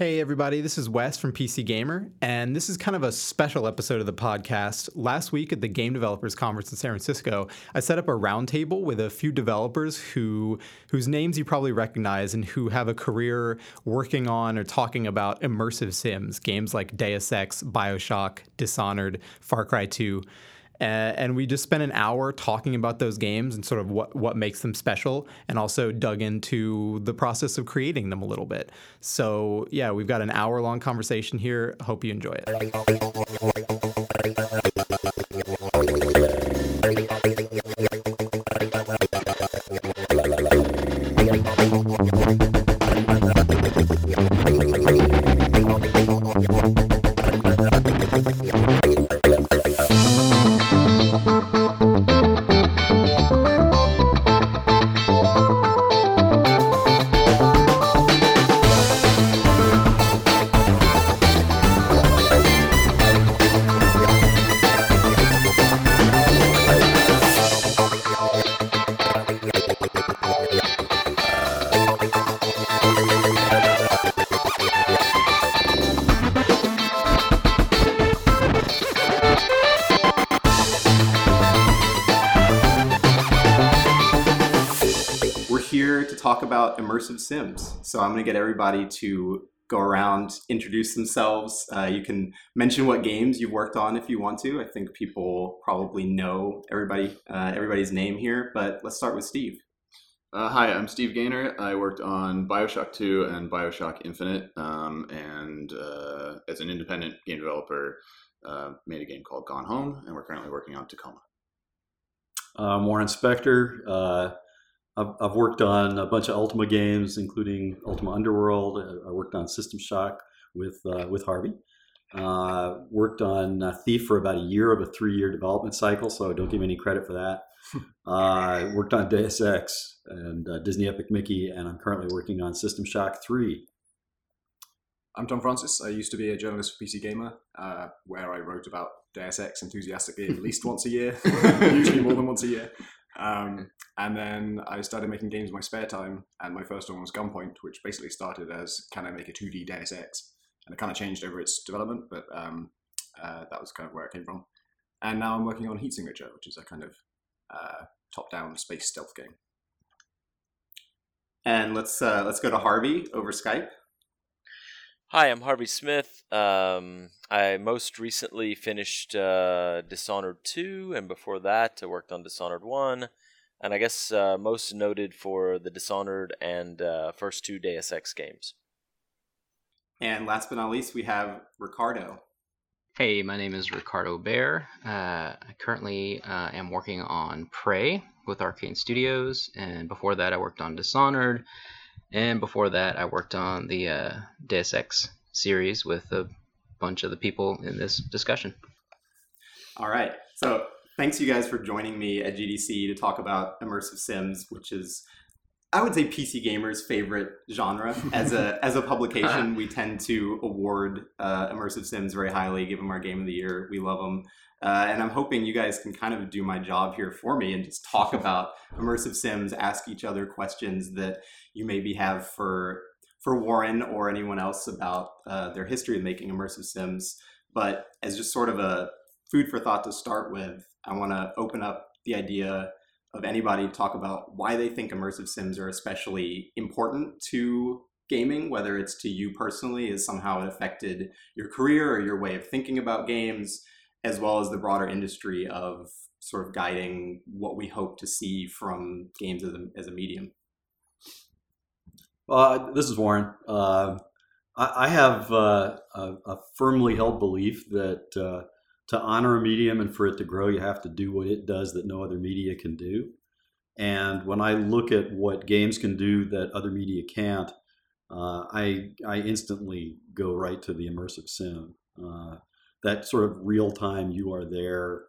Hey, everybody, this is Wes from PC Gamer, and this is kind of a special episode of the podcast. Last week at the Game Developers Conference in San Francisco, I set up a roundtable with a few developers who whose names you probably recognize and who have a career working on or talking about immersive sims, games like Deus Ex, Bioshock, Dishonored, Far Cry 2 and we just spent an hour talking about those games and sort of what, what makes them special and also dug into the process of creating them a little bit. So yeah we've got an hour long conversation here. Hope you enjoy it So I'm going to get everybody to go around, introduce themselves. Uh, you can mention what games you've worked on if you want to. I think people probably know everybody uh, everybody's name here, but let's start with Steve. Uh, hi, I'm Steve Gaynor. I worked on Bioshock 2 and Bioshock Infinite, um, and uh, as an independent game developer, uh, made a game called Gone Home, and we're currently working on Tacoma. I'm Warren Spector. I've, I've worked on a bunch of Ultima games, including Ultima Underworld. Uh, I worked on System Shock with uh, with Harvey. Uh, worked on uh, Thief for about a year of a three year development cycle, so I don't give me any credit for that. I uh, worked on Deus Ex and uh, Disney Epic Mickey, and I'm currently working on System Shock 3. I'm Tom Francis. I used to be a journalist for PC Gamer, uh, where I wrote about Deus Ex enthusiastically at least once a year, usually more than once a year. Um, and then I started making games in my spare time, and my first one was Gunpoint, which basically started as can I make a 2D Deus Ex? And it kind of changed over its development, but um, uh, that was kind of where it came from. And now I'm working on Heat Signature, which is a kind of uh, top-down space stealth game. And let's uh, let's go to Harvey over Skype. Hi, I'm Harvey Smith. Um, I most recently finished uh, Dishonored 2, and before that, I worked on Dishonored 1. And I guess uh, most noted for the Dishonored and uh, first two Deus Ex games. And last but not least, we have Ricardo. Hey, my name is Ricardo Bare. Uh, I currently uh, am working on Prey with Arkane Studios, and before that, I worked on Dishonored and before that, I worked on the uh, Deus Ex series with a bunch of the people in this discussion. All right. So thanks you guys for joining me at GDC to talk about immersive sims, which is I would say PC gamers' favorite genre. As a as a publication, we tend to award uh, immersive sims very highly. Give them our game of the year. We love them. Uh, and I'm hoping you guys can kind of do my job here for me and just talk about immersive sims, ask each other questions that you maybe have for for Warren or anyone else about uh, their history of making immersive sims. But as just sort of a food for thought to start with, I want to open up the idea of anybody to talk about why they think immersive sims are especially important to gaming, whether it's to you personally, as somehow it affected your career or your way of thinking about games as well as the broader industry of sort of guiding what we hope to see from games as a, as a medium? Uh, this is Warren. Uh, I, I, have uh, a, a, firmly held belief that uh, to honor a medium and for it to grow, you have to do what it does that no other media can do. And when I look at what games can do that other media can't, uh, I I instantly go right to the immersive sim. That sort of real time you are there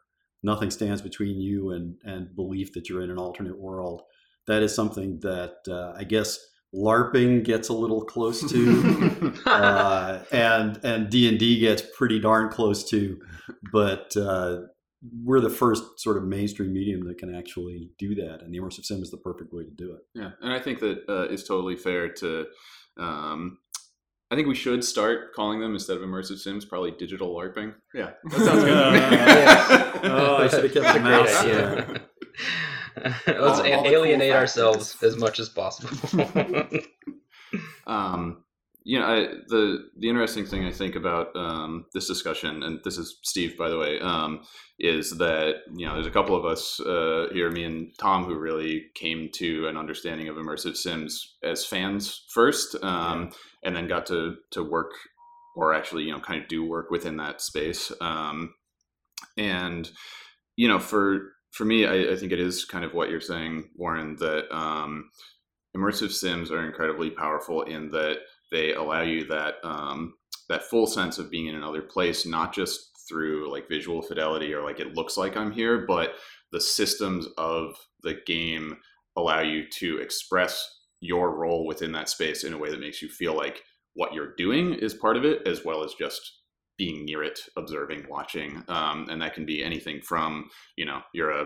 nothing stands between you and and belief that you're in an alternate world. That is something that uh, i guess larping gets a little close to uh, and and d&d gets pretty darn close to. But uh, we're the first sort of mainstream medium that can actually do that and the immersive sim is the perfect way to do it. Yeah and i think that uh, it's totally fair to um, I think we should start calling them instead of immersive sims, probably digital LARPing. Yeah. That sounds good. oh, I should have kept the mouse. idea. Let's All- all the cool alienate factors. ourselves as much as possible. um, you know, I, the the interesting thing I think about um, this discussion, and this is Steve, by the way, um, is that you know there's a couple of us uh, here, me and Tom, who really came to an understanding of immersive sims as fans first, um, and then got to to work or actually you know kind of do work within that space. Um, and you know, for for me, I, I think it is kind of what you're saying, Warren, that um, immersive sims are incredibly powerful in that they allow you that um, that full sense of being in another place, not just through like visual fidelity or like it looks like I'm here, but the systems of the game allow you to express your role within that space in a way that makes you feel like what you're doing is part of it, as well as just being near it, observing, watching, um, and that can be anything from you know you're a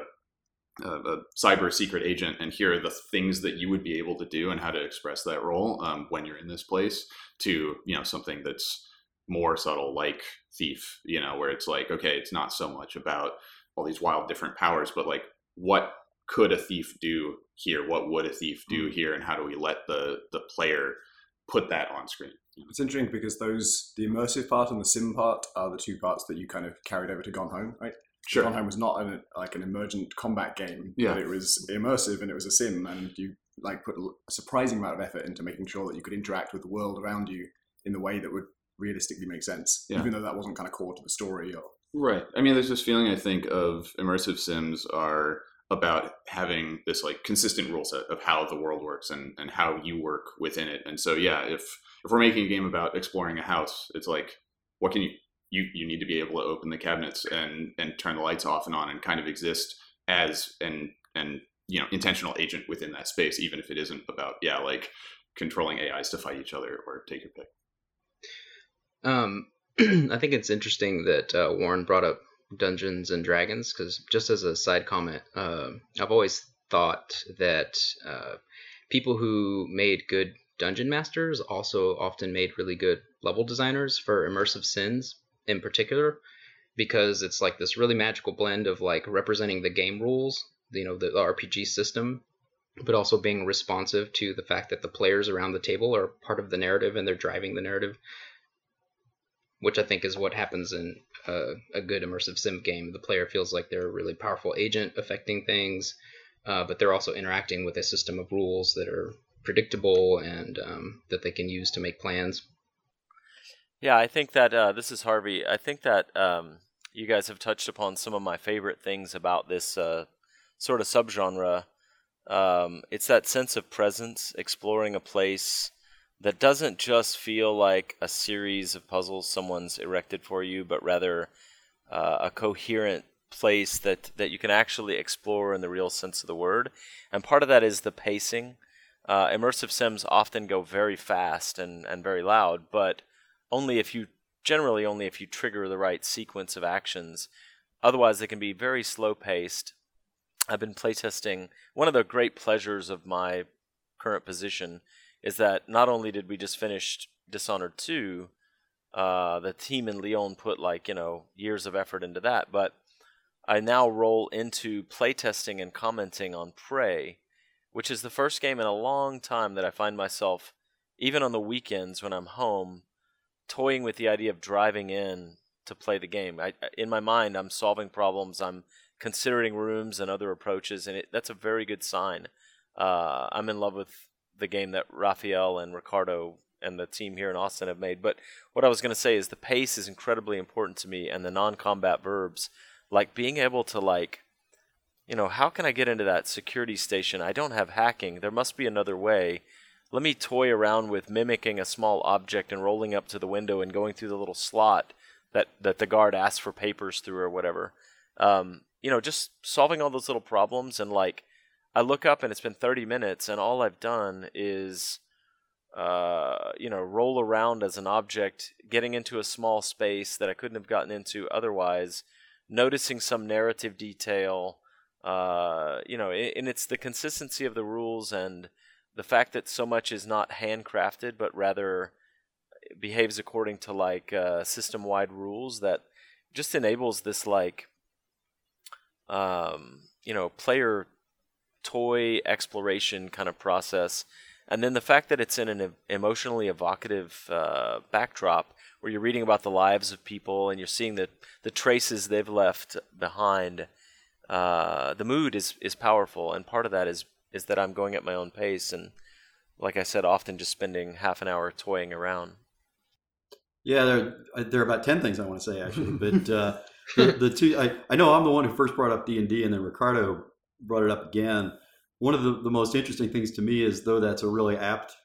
a, a cyber secret agent and here are the things that you would be able to do and how to express that role um, when you're in this place to you know something that's more subtle like thief you know where it's like okay it's not so much about all these wild different powers but like what could a thief do here what would a thief do hmm. here and how do we let the the player put that on screen It's interesting because those the immersive part and the sim part are the two parts that you kind of carried over to Gone Home, right? sure Gone Home was not an, like an emergent combat game, Yeah. but it was immersive and it was a sim, and you like put a surprising amount of effort into making sure that you could interact with the world around you in the way that would realistically make sense, Yeah. even though that wasn't kind of core to the story. Or Right. I mean, there's this feeling I think of immersive sims are about having this like consistent rule set of how the world works and, and how you work within it. And so yeah, if if we're making a game about exploring a house, it's like what can you you you need to be able to open the cabinets and and turn the lights off and on and kind of exist as an and you know intentional agent within that space, even if it isn't about yeah like controlling AIs to fight each other or take your pick. Um, I think it's interesting that uh, Warren brought up Dungeons and Dragons because just as a side comment, uh, I've always thought that uh, people who made good dungeon masters also often made really good level designers for immersive sims in particular because it's like this really magical blend of like representing the game rules, you know, the RPG system, but also being responsive to the fact that the players around the table are part of the narrative and they're driving the narrative which I think is what happens in uh, a good immersive sim game. The player feels like they're a really powerful agent affecting things, uh, but they're also interacting with a system of rules that are predictable and um, that they can use to make plans. Yeah, I think that uh, this is Harvey. I think that um, you guys have touched upon some of my favorite things about this uh, sort of subgenre. Um, it's that sense of presence, exploring a place that doesn't just feel like a series of puzzles someone's erected for you, but rather uh, a coherent place that, that you can actually explore in the real sense of the word. And part of that is the pacing. Uh, immersive sims often go very fast and, and very loud, but only if you generally only if you trigger the right sequence of actions. Otherwise, they can be very slow paced. I've been playtesting. One of the great pleasures of my current position is that not only did we just finish Dishonored 2, uh, the team in Lyon put like, you know, years of effort into that, but I now roll into playtesting and commenting on Prey, which is the first game in a long time that I find myself, even on the weekends when I'm home, toying with the idea of driving in to play the game. I, in my mind, I'm solving problems, I'm considering rooms and other approaches, and it, that's a very good sign. Uh, I'm in love with the game that Raphael and Ricardo and the team here in Austin have made. But what I was going to say is the pace is incredibly important to me, and the non-combat verbs, like being able to like, you know, how can I get into that security station? I don't have hacking. There must be another way. Let me toy around with mimicking a small object and rolling up to the window and going through the little slot that that the guard asks for papers through or whatever. Um, you know, just solving all those little problems and like I look up and it's been 30 minutes, and all I've done is, uh, you know, roll around as an object, getting into a small space that I couldn't have gotten into otherwise, noticing some narrative detail, uh, you know, and it's the consistency of the rules and the fact that so much is not handcrafted, but rather behaves according to like uh, system-wide rules that just enables this like um, you know player toy exploration kind of process. And then the fact that it's in an emotionally evocative uh, backdrop where you're reading about the lives of people and you're seeing the, the traces they've left behind uh, the mood is, is powerful. And part of that is is that I'm going at my own pace and like I said often just spending half an hour toying around. Yeah there, uh, there are about 10 things I want to say actually but uh, the, the two I, I know I'm the one who first brought up D&D and then Ricardo brought it up again one of the, the most interesting things to me is though that's a really apt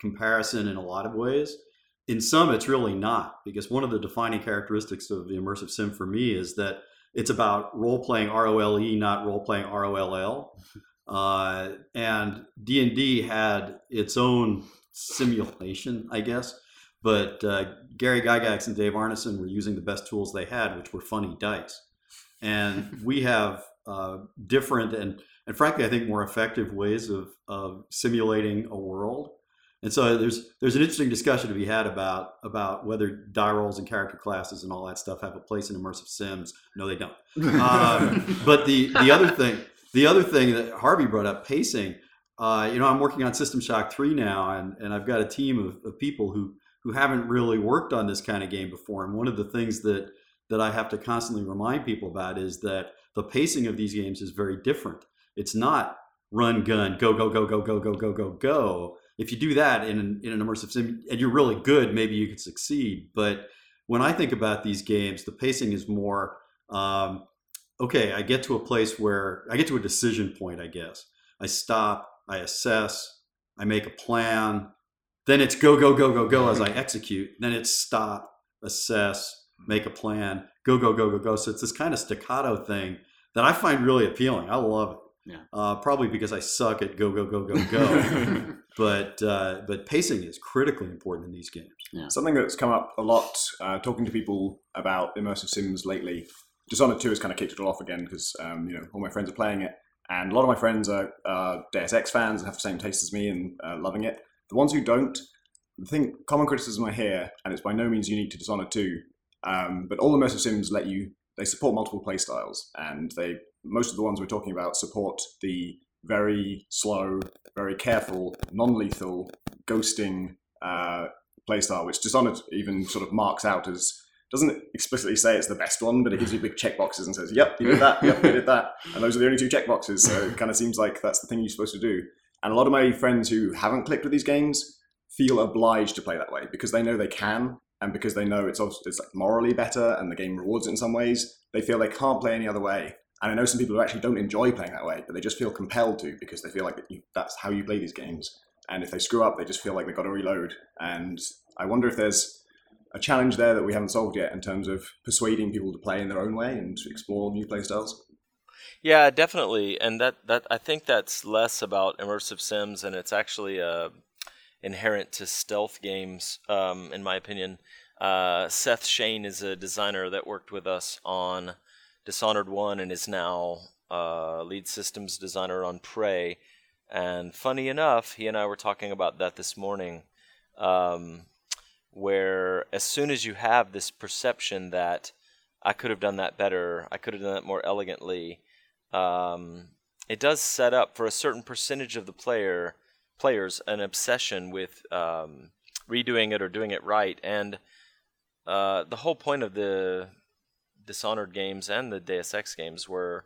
comparison in a lot of ways in some it's really not because one of the defining characteristics of the immersive sim for me is that it's about role playing role not role playing roll uh, and d&d had its own simulation i guess but uh, gary gygax and dave arneson were using the best tools they had which were funny dice. And we have uh, different and and frankly, I think more effective ways of, of simulating a world. And so there's there's an interesting discussion to be had about about whether die rolls and character classes and all that stuff have a place in immersive sims. No, they don't. um, but the the other thing the other thing that Harvey brought up, pacing. Uh, you know, I'm working on System Shock 3 now, and, and I've got a team of, of people who who haven't really worked on this kind of game before. And one of the things that that I have to constantly remind people about is that the pacing of these games is very different. It's not run, gun, go, go, go, go, go, go, go, go, go. If you do that in an, in an immersive sim and you're really good, maybe you could succeed. But when I think about these games, the pacing is more um, okay. I get to a place where I get to a decision point. I guess I stop, I assess, I make a plan. Then it's go, go, go, go, go as I execute. Then it's stop, assess, make a plan, go, go, go, go, go. So it's this kind of staccato thing that I find really appealing. I love it. Yeah. Uh, probably because I suck at go go go go go. but uh, but pacing is critically important in these games. Yeah. Something that's come up a lot uh, talking to people about immersive sims lately. Dishonored Two has kind of kicked it all off again because um, you know all my friends are playing it, and a lot of my friends are uh, Deus Ex fans and have the same taste as me and uh, loving it. The ones who don't, the thing common criticism I hear, and it's by no means unique to Dishonored Two, um, but all immersive sims let you they support multiple playstyles, and they most of the ones we're talking about support the very slow, very careful, non-lethal ghosting uh, playstyle, which Dishonored even sort of marks out as doesn't explicitly say it's the best one, but it gives you big checkboxes and says, "Yep, you did that. Yep, you did that." And those are the only two checkboxes. So it kind of seems like that's the thing you're supposed to do. And a lot of my friends who haven't clicked with these games feel obliged to play that way because they know they can, and because they know it's it's morally better and the game rewards it in some ways. They feel they can't play any other way, and I know some people who actually don't enjoy playing that way, but they just feel compelled to because they feel like that's how you play these games. And if they screw up, they just feel like they've got to reload. And I wonder if there's a challenge there that we haven't solved yet in terms of persuading people to play in their own way and explore new playstyles. Yeah, definitely, and that that I think that's less about immersive sims, and it's actually uh, inherent to stealth games, um, in my opinion. Uh, Seth Shain is a designer that worked with us on Dishonored 1 and is now uh, lead systems designer on Prey. And funny enough, he and I were talking about that this morning, um, where as soon as you have this perception that I could have done that better, I could have done that more elegantly, um, it does set up for a certain percentage of the player players an obsession with um, redoing it or doing it right. And uh, the whole point of the Dishonored games and the Deus Ex games were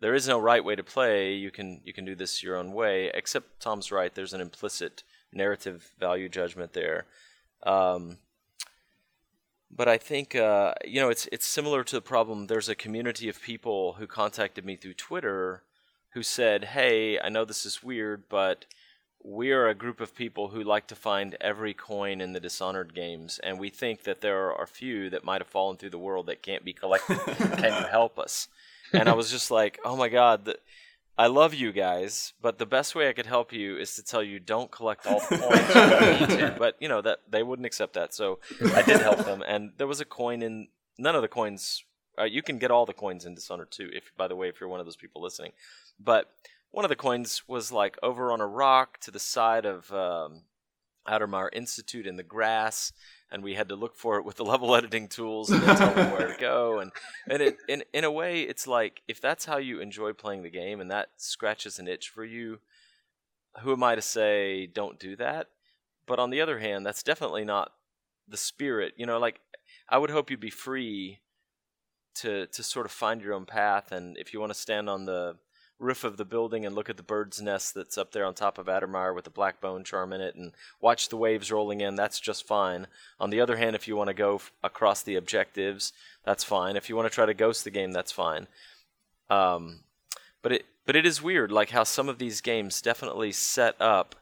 there is no right way to play. You can you can do this your own way. Except Tom's right. There's an implicit narrative value judgment there. Um, but I think uh, you know it's it's similar to the problem. There's a community of people who contacted me through Twitter who said, "Hey, I know this is weird, but we are a group of people who like to find every coin in the Dishonored games, and we think that there are a few that might have fallen through the world that can't be collected. Can you help us? And I was just like, oh my god, the, I love you guys, but the best way I could help you is to tell you don't collect all the coins you need to. But you know that they wouldn't accept that, so I did help them. And there was a coin in none of the coins. Uh, you can get all the coins in Dishonored too. If by the way, if you're one of those people listening, but one of the coins was like over on a rock to the side of um, Addermire Institute in the grass. and we had to look for it with the level editing tools and tell them where to go. And and it in in a way, it's like if that's how you enjoy playing the game and that scratches an itch for you, who am I to say don't do that? But on the other hand, that's definitely not the spirit. You know, like I would hope you'd be free to to sort of find your own path, and if you want to stand on the roof of the building and look at the bird's nest that's up there on top of Addermire with the black bone charm in it and watch the waves rolling in, that's just fine. On the other hand, if you want to go f- across the objectives, that's fine. If you want to try to ghost the game, that's fine. Um, but it but it is weird, like how some of these games definitely set up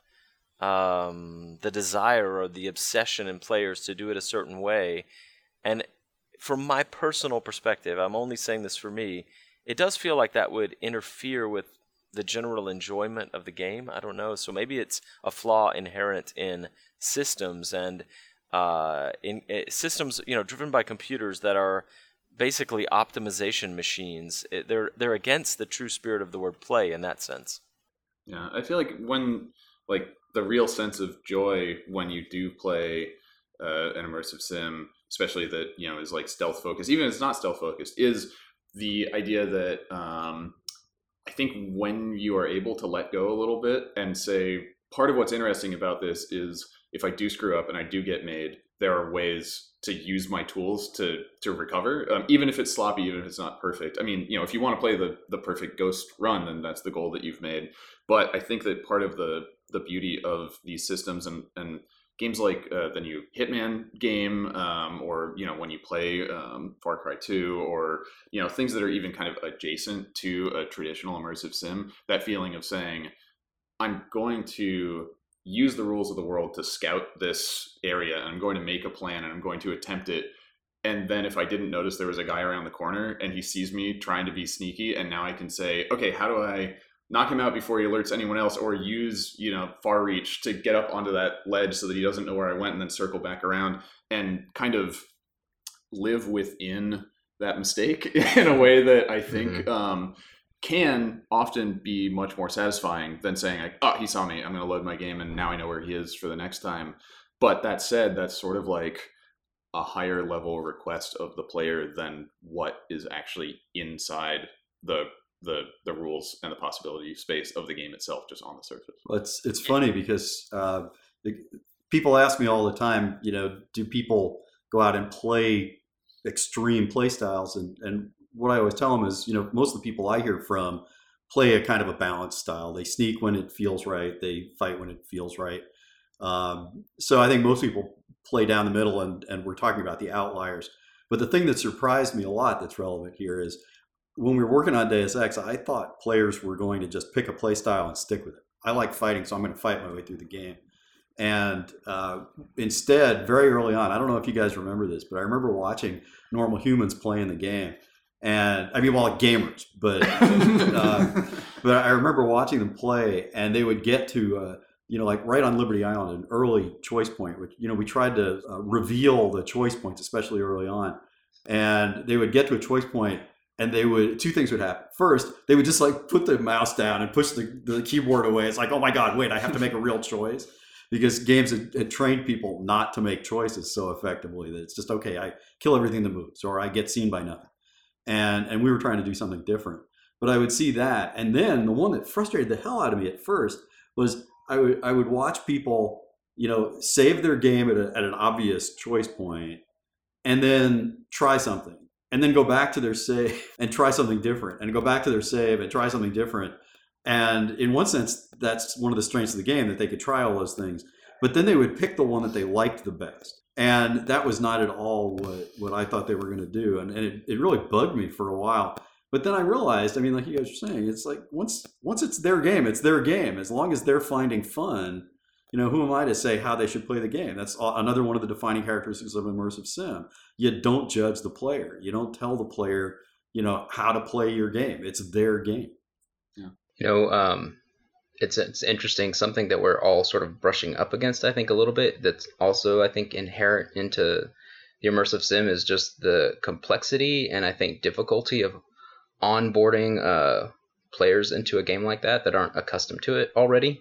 um, the desire or the obsession in players to do it a certain way, and from my personal perspective, I'm only saying this for me it does feel like that would interfere with the general enjoyment of the game. I don't know. So maybe it's a flaw inherent in systems and uh, in uh, systems, you know, driven by computers that are basically optimization machines. It, they're they're against the true spirit of the word play in that sense. Yeah, I feel like when like the real sense of joy when you do play uh, an immersive sim, especially that you know is like stealth focused, even if it's not stealth focused, is the idea that um, I think when you are able to let go a little bit and say, part of what's interesting about this is if I do screw up and I do get made, there are ways to use my tools to to recover, um, even if it's sloppy, even if it's not perfect. I mean, you know, if you want to play the the perfect ghost run, then that's the goal that you've made. But I think that part of the the beauty of these systems and and games like uh, the new Hitman game, um, or you know when you play um, Far Cry 2, or you know things that are even kind of adjacent to a traditional immersive sim. That feeling of saying, "I'm going to use the rules of the world to scout this area, and I'm going to make a plan, and I'm going to attempt it." And then if I didn't notice there was a guy around the corner and he sees me trying to be sneaky, and now I can say, "Okay, how do I?" Knock him out before he alerts anyone else or use you know far reach to get up onto that ledge so that he doesn't know where i went and then circle back around and kind of live within that mistake in a way that i think mm-hmm. um, can often be much more satisfying than saying like oh he saw me i'm going to load my game and now i know where he is for the next time but that said that's sort of like a higher level request of the player than what is actually inside the the the rules and the possibility space of the game itself just on the surface. Well, it's it's funny because uh, people ask me all the time, you know, do people go out and play extreme play styles? And and what I always tell them is, you know, most of the people I hear from play a kind of a balanced style. They sneak when it feels right. They fight when it feels right. Um, so I think most people play down the middle, and and we're talking about the outliers. But the thing that surprised me a lot that's relevant here is when we were working on Deus Ex, I thought players were going to just pick a play style and stick with it. I like fighting, so I'm going to fight my way through the game. And uh, instead, very early on, I don't know if you guys remember this, but I remember watching normal humans playing the game. And I mean, well, gamers, but uh, but I remember watching them play, and they would get to uh, you know, like right on Liberty Island, an early choice point, which you know we tried to uh, reveal the choice points, especially early on, and they would get to a choice point, and they would two things would happen. First, they would just like put the mouse down and push the, the keyboard away. It's like, oh my god, wait, I have to make a real choice because games had, had, trained people not to make choices so effectively that it's just okay. I kill everything that moves, or I get seen by nothing. And and we were trying to do something different. But I would see that, and then the one that frustrated the hell out of me at first was I would I would watch people, you know, save their game at, a, at an obvious choice point, and then try something and then go back to their save and try something different and go back to their save and try something different. And in one sense that's one of the strengths of the game that they could try all those things. But then they would pick the one that they liked the best. And that was not at all what, what i thought they were going to do. And, and it, it really bugged me for a while. But then i realized i mean like you guys were saying it's like once once it's their game it's their game. As long as they're finding fun you know, who am I to say how they should play the game? That's another one of the defining characteristics of immersive sim. You don't judge the player. You don't tell the player, you know, how to play your game. It's their game. Yeah. You know, um, it's it's interesting. Something that we're all sort of brushing up against, I think, a little bit. That's also, I think, inherent into the immersive sim is just the complexity and I think difficulty of onboarding uh, players into a game like that that aren't accustomed to it already.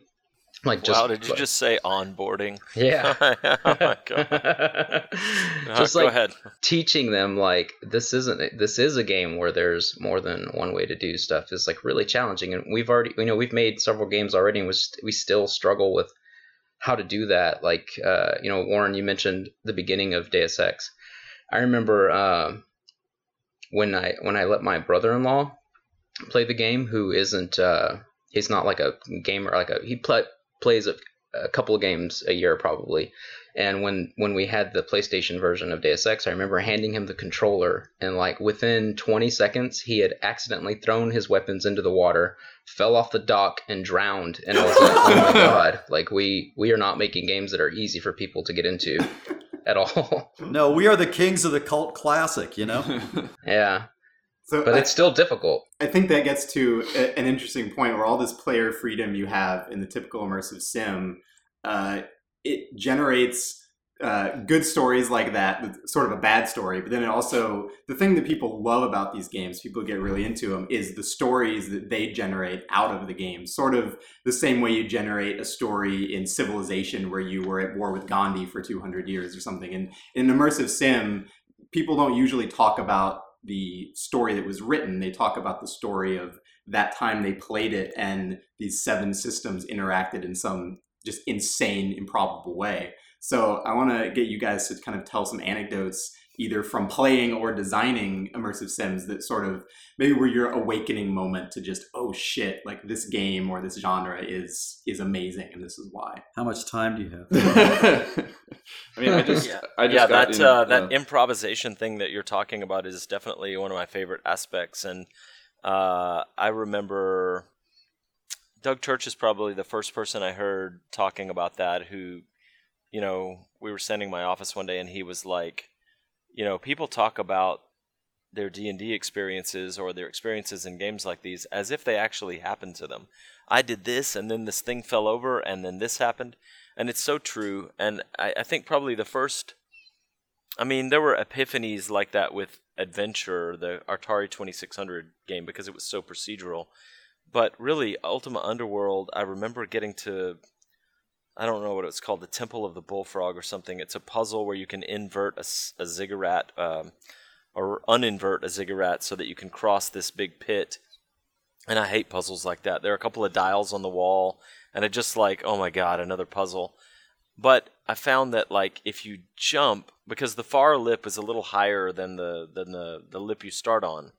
Like just wow, did you just say onboarding? yeah. oh my god. just Uh, like go ahead. teaching them like this isn't this is a game where there's more than one way to do stuff is like really challenging and we've already you know we've made several games already and we, st- we still struggle with how to do that like uh, you know warren you mentioned the beginning of deus ex i remember um, when i when i let my brother-in-law play the game who isn't uh, he's not like a gamer like a he play, plays a, a couple of games a year probably and when when we had the PlayStation version of Deus Ex, I remember handing him the controller, and like within 20 seconds, he had accidentally thrown his weapons into the water, fell off the dock, and drowned. And I was like, "Oh my god! Like we we are not making games that are easy for people to get into at all." No, we are the kings of the cult classic. You know. yeah, So but I, it's still difficult. I think that gets to a, an interesting point where all this player freedom you have in the typical immersive sim, uh, it generates uh, good stories like that, with sort of a bad story. But then it also, the thing that people love about these games, people get really into them, is the stories that they generate out of the game. Sort of the same way you generate a story in Civilization where you were at war with Gandhi for 200 years or something. And in an immersive sim, people don't usually talk about the story that was written. They talk about the story of that time they played it and these seven systems interacted in some just insane, improbable way. So I want to get you guys to kind of tell some anecdotes, either from playing or designing immersive sims, that sort of maybe were your awakening moment to just oh shit, like this game or this genre is is amazing, and this is why. How much time do you have? I just, Yeah. I just yeah, got that in, uh, that uh, improvisation thing that you're talking about is definitely one of my favorite aspects. And uh, I remember Doug Church is probably the first person I heard talking about that. Who, you know, we were sending my office one day, and he was like, you know, people talk about their D and D experiences or their experiences in games like these as if they actually happened to them. I did this, and then this thing fell over, and then this happened, and it's so true. And I, I think probably the first, I mean, there were epiphanies like that with Adventure, the Atari Twenty Six Hundred game, because it was so procedural. But really, Ultima Underworld, I remember getting to I don't know what it's called, the Temple of the Bullfrog or something. It's a puzzle where you can invert a ziggurat um, or uninvert a ziggurat so that you can cross this big pit. And I hate puzzles like that. There are a couple of dials on the wall, and I just like, oh my god, another puzzle. But I found that like if you jump, because the far lip is a little higher than the than the, the lip you start on,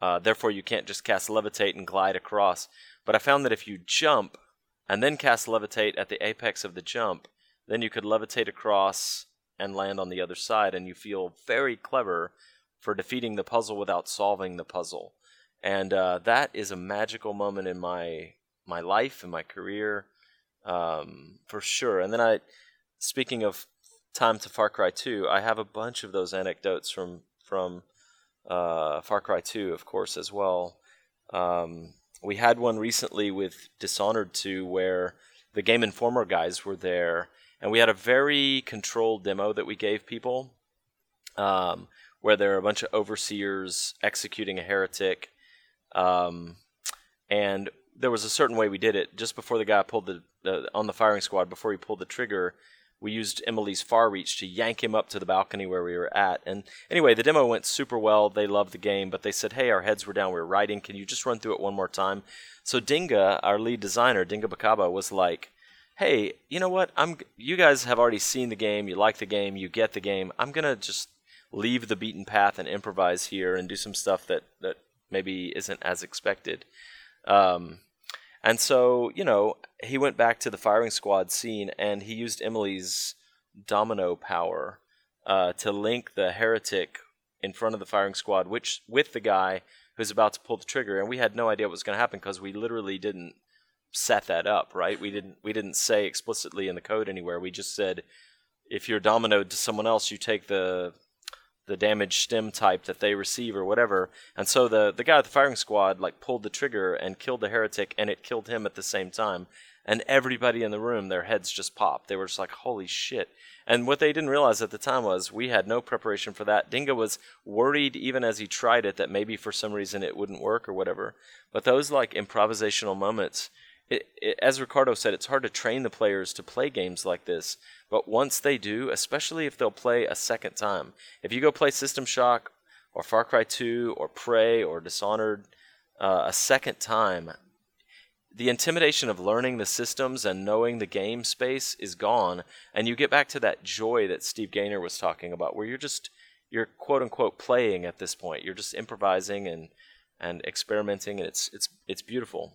uh, therefore you can't just cast levitate and glide across. But I found that if you jump and then cast levitate at the apex of the jump, then you could levitate across and land on the other side, and you feel very clever for defeating the puzzle without solving the puzzle. And uh, that is a magical moment in my my life and my career, um, for sure. And then I, speaking of time to Far Cry 2, I have a bunch of those anecdotes from from uh, Far Cry 2, of course, as well. Um, we had one recently with Dishonored 2 where the Game Informer guys were there, and we had a very controlled demo that we gave people, um, where there are a bunch of overseers executing a heretic, um, and there was a certain way we did it. Just before the guy pulled the, the on the firing squad, before he pulled the trigger, we used Emily's far reach to yank him up to the balcony where we were at. And anyway, the demo went super well. They loved the game, but they said, "Hey, our heads were down. We were writing. Can you just run through it one more time?" So Dinga, our lead designer, Dinga Bakaba, was like, "Hey, you know what? I'm. You guys have already seen the game. You like the game. You get the game. I'm gonna just leave the beaten path and improvise here and do some stuff that that maybe isn't as expected." Um, and so, you know, he went back to the firing squad scene and he used Emily's domino power uh, to link the heretic in front of the firing squad, which with the guy who's about to pull the trigger. And we had no idea what was going to happen because we literally didn't set that up, right? We didn't we didn't say explicitly in the code anywhere. We just said if you're dominoed to someone else, you take the the damage stim type that they receive or whatever. And so the the guy at the firing squad like pulled the trigger and killed the heretic and it killed him at the same time. And everybody in the room, their heads just popped. They were just like, "Holy shit!" And what they didn't realize at the time was we had no preparation for that. Dinga was worried even as he tried it that maybe for some reason it wouldn't work or whatever. But those like improvisational moments it, it, as Ricardo said, it's hard to train the players to play games like this. But once they do, especially if they'll play a second time, if you go play System Shock or Far Cry 2 or Prey or Dishonored uh, a second time, the intimidation of learning the systems and knowing the game space is gone, and you get back to that joy that Steve Gaynor was talking about, where you're just you're quote unquote playing at this point. You're just improvising and and experimenting, and it's it's it's beautiful.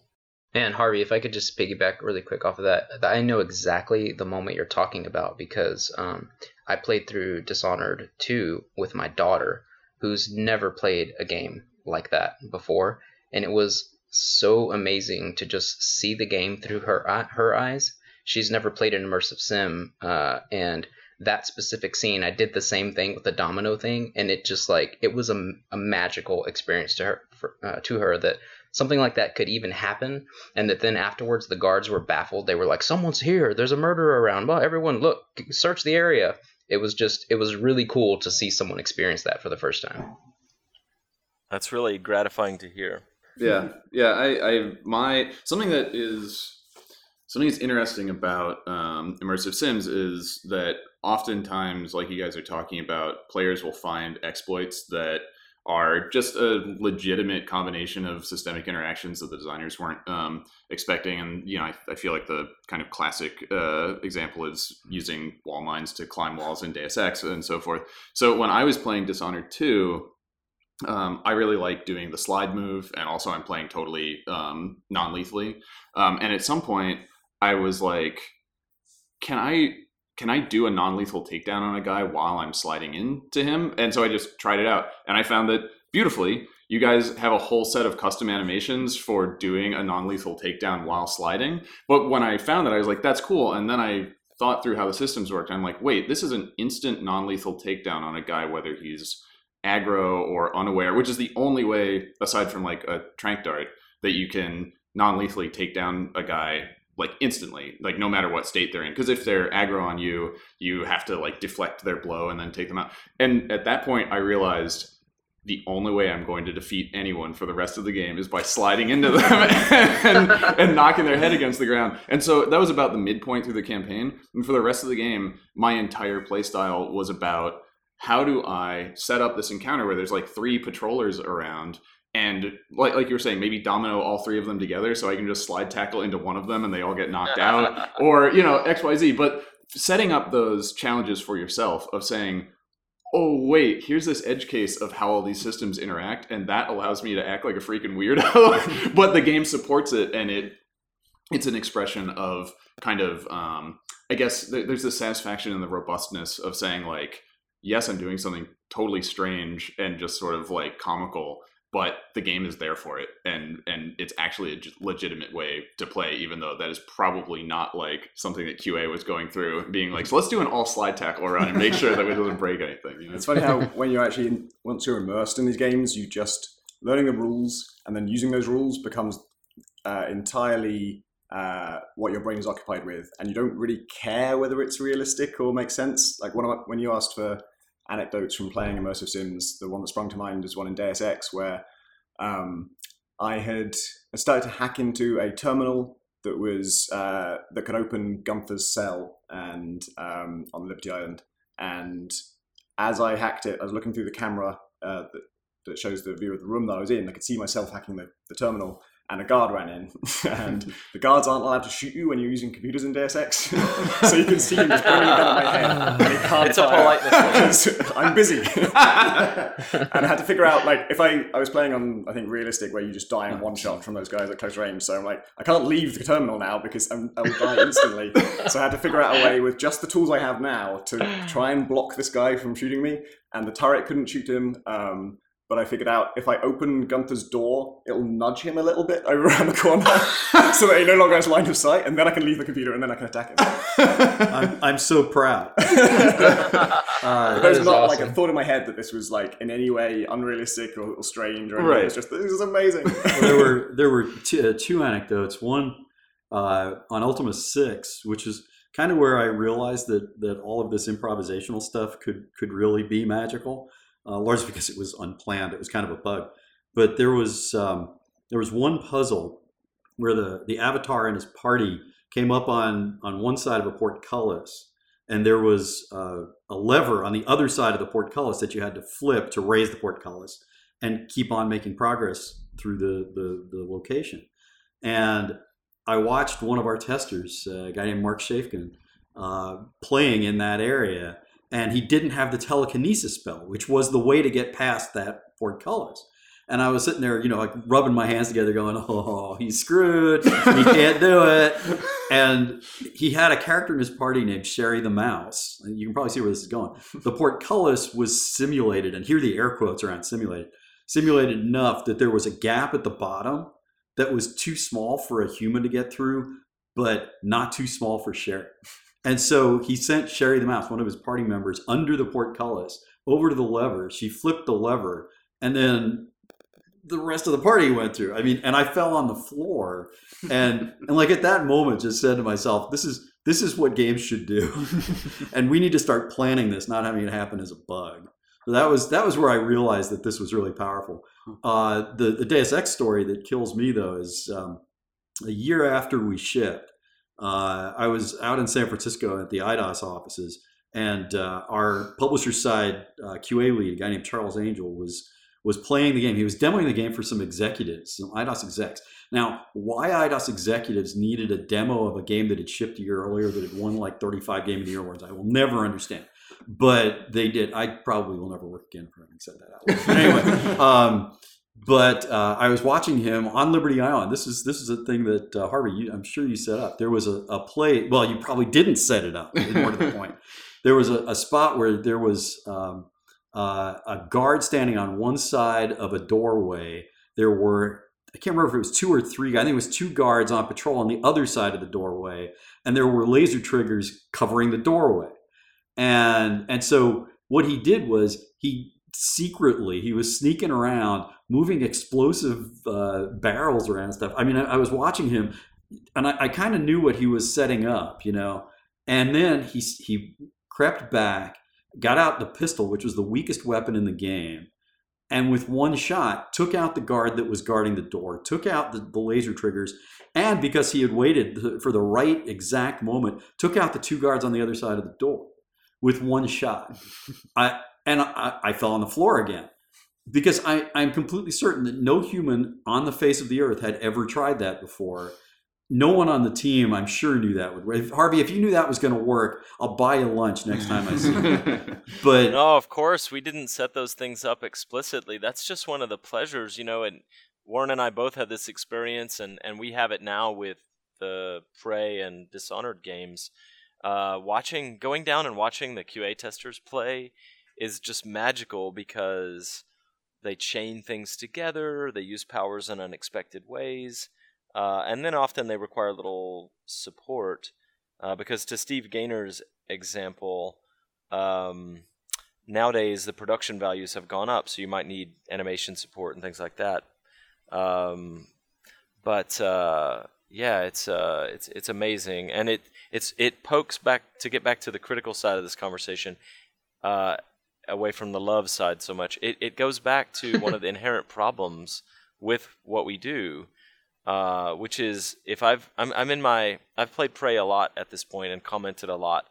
And Harvey, if I could just piggyback really quick off of that, I know exactly the moment you're talking about because um, I played through Dishonored 2 with my daughter, who's never played a game like that before, and it was so amazing to just see the game through her her eyes. She's never played an immersive sim, uh, and that specific scene, I did the same thing with the domino thing, and it just like it was a, a magical experience to her for, uh, to her that something like that could even happen and that then afterwards the guards were baffled. They were like someone's here. There's a murderer around. Well everyone look search the area. It was just it was really cool to see someone experience that for the first time. That's really gratifying to hear. Yeah yeah i i my something that is something that's interesting about um, immersive sims is that oftentimes like you guys are talking about players will find exploits that are just a legitimate combination of systemic interactions that the designers weren't um, expecting. And you know, I, I, feel like the kind of classic uh, example is using wall mines to climb walls in Deus Ex and so forth. So when I was playing Dishonored 2, um, I really like doing the slide move, and also I'm playing totally um, non-lethally. Um, and at some point, I was like, "Can I can I do a non-lethal takedown on a guy while I'm sliding into him? And so I just tried it out, and I found that beautifully. You guys have a whole set of custom animations for doing a non-lethal takedown while sliding. But when I found that, I was like, "That's cool." And then I thought through how the systems worked. I'm like, "Wait, this is an instant non-lethal takedown on a guy, whether he's aggro or unaware, which is the only way, aside from like a trank dart, that you can non-lethally take down a guy like instantly, like no matter what state they're in. Because if they're aggro on you, you have to like deflect their blow and then take them out. And at that point, I realized the only way I'm going to defeat anyone for the rest of the game is by sliding into them and, and, knocking their head against the ground. And so that was about the midpoint through the campaign. And for the rest of the game, my entire playstyle was about how do I set up this encounter where there's like three patrollers around and like like you were saying, maybe domino all three of them together, so I can just slide tackle into one of them and they all get knocked out, or you know X Y Z. But setting up those challenges for yourself of saying, oh wait, here's this edge case of how all these systems interact, and that allows me to act like a freaking weirdo, but the game supports it, and it it's an expression of kind of um, I guess there's the satisfaction and the robustness of saying like, yes, I'm doing something totally strange and just sort of like comical but the game is there for it and and it's actually a legitimate way to play even though that is probably not like something that qa was going through being like so let's do an all slide tackle around and make sure that it doesn't break anything you know? it's funny how when you're actually once you're immersed in these games you just learning the rules and then using those rules becomes uh, entirely uh, what your brain is occupied with and you don't really care whether it's realistic or makes sense like when, I, when you asked for anecdotes from playing immersive sims. The one that sprung to mind is one in Deus Ex where um, I had started to hack into a terminal that was uh, that could open Gunther's cell and um, on Liberty Island. And as I hacked it, I was looking through the camera uh, that, that shows the view of the room that I was in. I could see myself hacking the, the terminal, and a guard ran in, and the guards aren't allowed to shoot you when you're using computers in Deus Ex, so you can see him just pointing a gun at my head, and he can't It's a politeness. I'm busy, and I had to figure out like if I I was playing on I think realistic where you just die in one shot from those guys at close range, so I'm like I can't leave the terminal now because I'm, I will die instantly. so I had to figure out a way with just the tools I have now to try and block this guy from shooting me, and the turret couldn't shoot him. Um, but I figured out if I open Gunther's door, it'll nudge him a little bit over around the corner so that he no longer has line of sight, and then I can leave the computer and then I can attack him. I'm, I'm so proud. uh, There's not awesome. like a thought in my head that this was like in any way unrealistic or, or strange or anything. Right. It's just this is amazing. well, there were there were two, uh, two anecdotes. One uh, on Ultima Six, which is kind of where I realized that that all of this improvisational stuff could could really be magical uh, largely because it was unplanned. It was kind of a bug. But there was um, there was one puzzle where the the avatar and his party came up on on one side of a portcullis, and there was uh, a lever on the other side of the portcullis that you had to flip to raise the portcullis and keep on making progress through the the, the location. And I watched one of our testers, a guy named Mark Shafkin, uh, playing in that area, and he didn't have the telekinesis spell, which was the way to get past that portcullis. And I was sitting there, you know, like rubbing my hands together, going, "Oh, he's screwed. He can't do it." And he had a character in his party named Sherry the Mouse. You can probably see where this is going. The portcullis was simulated, and here the air quotes around simulated, simulated enough that there was a gap at the bottom that was too small for a human to get through, but not too small for Sherry. And so he sent Sherry the Mouse, one of his party members, under the portcullis over to the lever. She flipped the lever, and then the rest of the party went through. I mean, and I fell on the floor, and and like at that moment, just said to myself, "This is this is what games should do, and we need to start planning this, not having it happen as a bug." So that was that was where I realized that this was really powerful. Uh, the the Deus Ex story that kills me though is um, a year after we shipped. Uh, I was out in San Francisco at the Eidos offices, and uh, our publisher side uh, QA lead, a guy named Charles Angel, was was playing the game. He was demoing the game for some executives, some Eidos execs. Now, why Eidos executives needed a demo of a game that had shipped a year earlier that had won like 35 Game of the Year awards, I will never understand. But they did. I probably will never work again for having said that out loud. But anyway, um, but uh, I was watching him on Liberty Island. This is this is a thing that uh, Harvey, you, I'm sure you set up. There was a, a play. Well, you probably didn't set it up. More to the point, there was a, a spot where there was um, uh, a guard standing on one side of a doorway. There were I can't remember if it was two or three. I think it was two guards on patrol on the other side of the doorway, and there were laser triggers covering the doorway. And and so what he did was he secretly he was sneaking around, moving explosive uh, barrels around stuff. I mean, I, I was watching him, and I, I kind of knew what he was setting up, you know. And then he he crept back, got out the pistol, which was the weakest weapon in the game, and with one shot took out the guard that was guarding the door, took out the, the laser triggers, and because he had waited for the right exact moment, took out the two guards on the other side of the door with one shot. I and I, I, fell on the floor again because I, I'm completely certain that no human on the face of the earth had ever tried that before. No one on the team, I'm sure, knew that would work. Harvey, if you knew that was going to work, I'll buy you lunch next time I see you. But no, of course, we didn't set those things up explicitly. That's just one of the pleasures, you know. And Warren and I both had this experience, and and we have it now with the Prey and Dishonored games uh, watching, going down and watching the QA testers play is just magical because they chain things together, they use powers in unexpected ways, uh, and then often they require a little support. Uh, because to Steve Gaynor's example, um, nowadays the production values have gone up, so you might need animation support and things like that. Um, but uh, yeah, it's uh, it's it's amazing, and it it's it pokes back to get back to the critical side of this conversation, uh, away from the love side so much. It it goes back to one of the inherent problems with what we do, uh, which is if I've I'm I'm in my I've played Prey a lot at this point and commented a lot,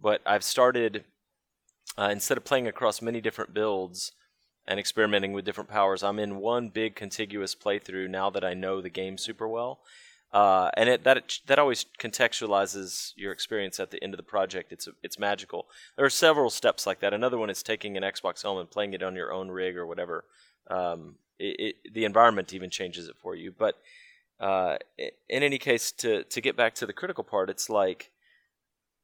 but I've started uh, instead of playing across many different builds and experimenting with different powers, I'm in one big contiguous playthrough now that I know the game super well uh, and it, that that always contextualizes your experience at the end of the project. It's it's magical. There are several steps like that. Another one is taking an Xbox Home and playing it on your own rig or whatever. Um, it, it, the environment even changes it for you. But uh, in any case, to to get back to the critical part, it's like,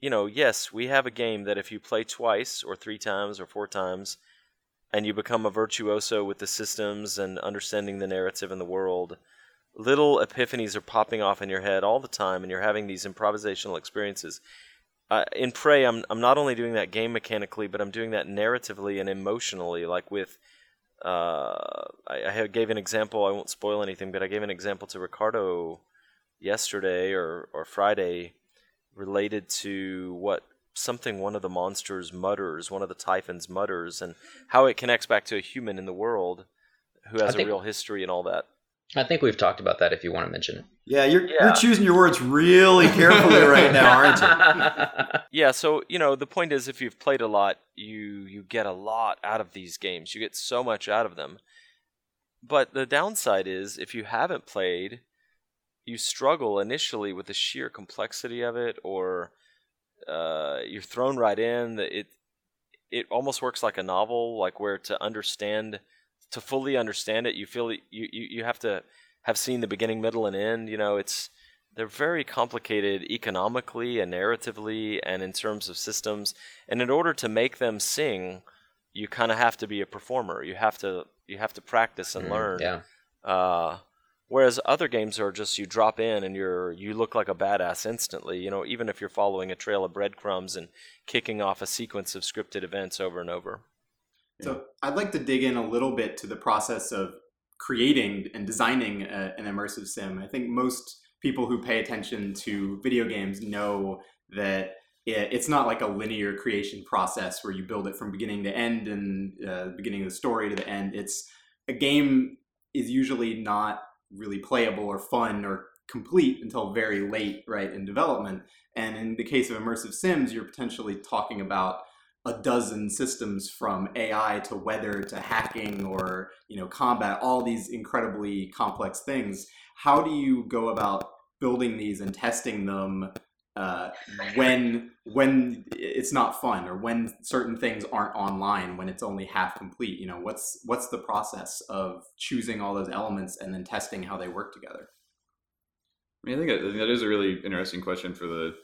you know, yes, we have a game that if you play twice or three times or four times, and you become a virtuoso with the systems and understanding the narrative and the world little epiphanies are popping off in your head all the time, and you're having these improvisational experiences. Uh, in Prey, I'm I'm not only doing that game mechanically, but I'm doing that narratively and emotionally. Like with, uh, I, I gave an example. I won't spoil anything, but I gave an example to Ricardo yesterday or or Friday, related to what something one of the monsters mutters, one of the typhons mutters, and how it connects back to a human in the world who has a real history and all that. I think we've talked about that if you want to mention it. Yeah, you're Yeah. you're choosing your words really carefully right now, aren't you? Yeah, so you know the point is, if you've played a lot, you you get a lot out of these games. You get so much out of them. But the downside is, if you haven't played, you struggle initially with the sheer complexity of it, or uh, you're thrown right in. The- It it almost works like a novel, like where to understand, to fully understand it, you feel you you, you have to have seen the beginning, middle, and end. You know, it's they're very complicated economically and narratively and in terms of systems. And in order to make them sing, you kind of have to be a performer. You have to you have to practice and Mm, learn. Yeah. Uh, whereas other games are just you drop in and you're you look like a badass instantly. You know, even if you're following a trail of breadcrumbs and kicking off a sequence of scripted events over and over. So I'd like to dig in a little bit to the process of creating and designing a, an immersive sim. I think most people who pay attention to video games know that it, it's not like a linear creation process where you build it from beginning to end and uh, beginning of the story to the end. It's a game is usually not really playable or fun or complete until very late, right, in development. And in the case of immersive sims, you're potentially talking about a dozen systems from AI to weather to hacking or you know combat, all these incredibly complex things. How do you go about building these and testing them uh, when when it's not fun or when certain things aren't online when it's only half complete? You know what's what's the process of choosing all those elements and then testing how they work together? I mean, I think that is a really interesting question for the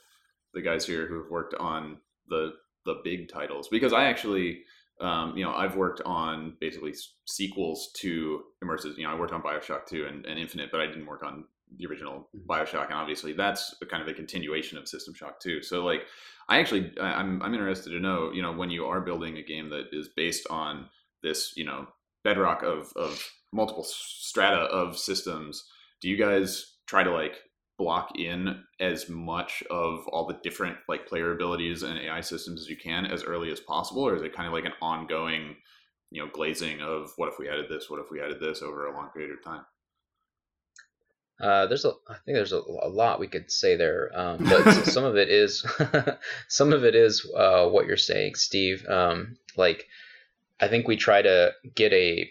the guys here who have worked on the the big titles because I actually, um, you know, I've worked on basically sequels to immersive. You know, I worked on Bioshock Two and, and Infinite, but I didn't work on the original Bioshock, and obviously that's a kind of a continuation of System Shock Two. So, like, I actually, I'm I'm interested to know, you know, when you are building a game that is based on this, you know, bedrock of of multiple strata of systems, do you guys try to like block in as much of all the different like player abilities and AI systems as you can as early as possible, or is it kind of like an ongoing, you know, glazing of what if we added this, what if we added this over a long period of time? Uh, there's a, I think there's a, a lot we could say there, um, but some of it is, some of it is uh, what you're saying, Steve. Um, like, I think we try to get a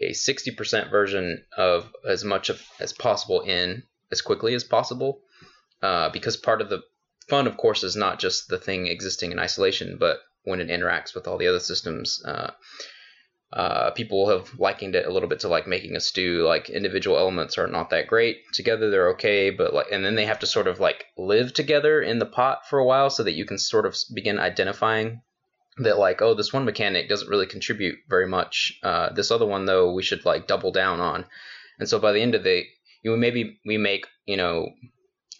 a 60% version of as much of as possible in as quickly as possible, uh, because part of the fun, of course, is not just the thing existing in isolation, but when it interacts with all the other systems. Uh, uh, people have likened it a little bit to like making a stew. Like individual elements are not that great together; they're okay, but like, and then they have to sort of like live together in the pot for a while, so that you can sort of begin identifying that like, oh, this one mechanic doesn't really contribute very much. Uh, this other one though, we should like double down on. And so by the end of the, you know, maybe we make you know,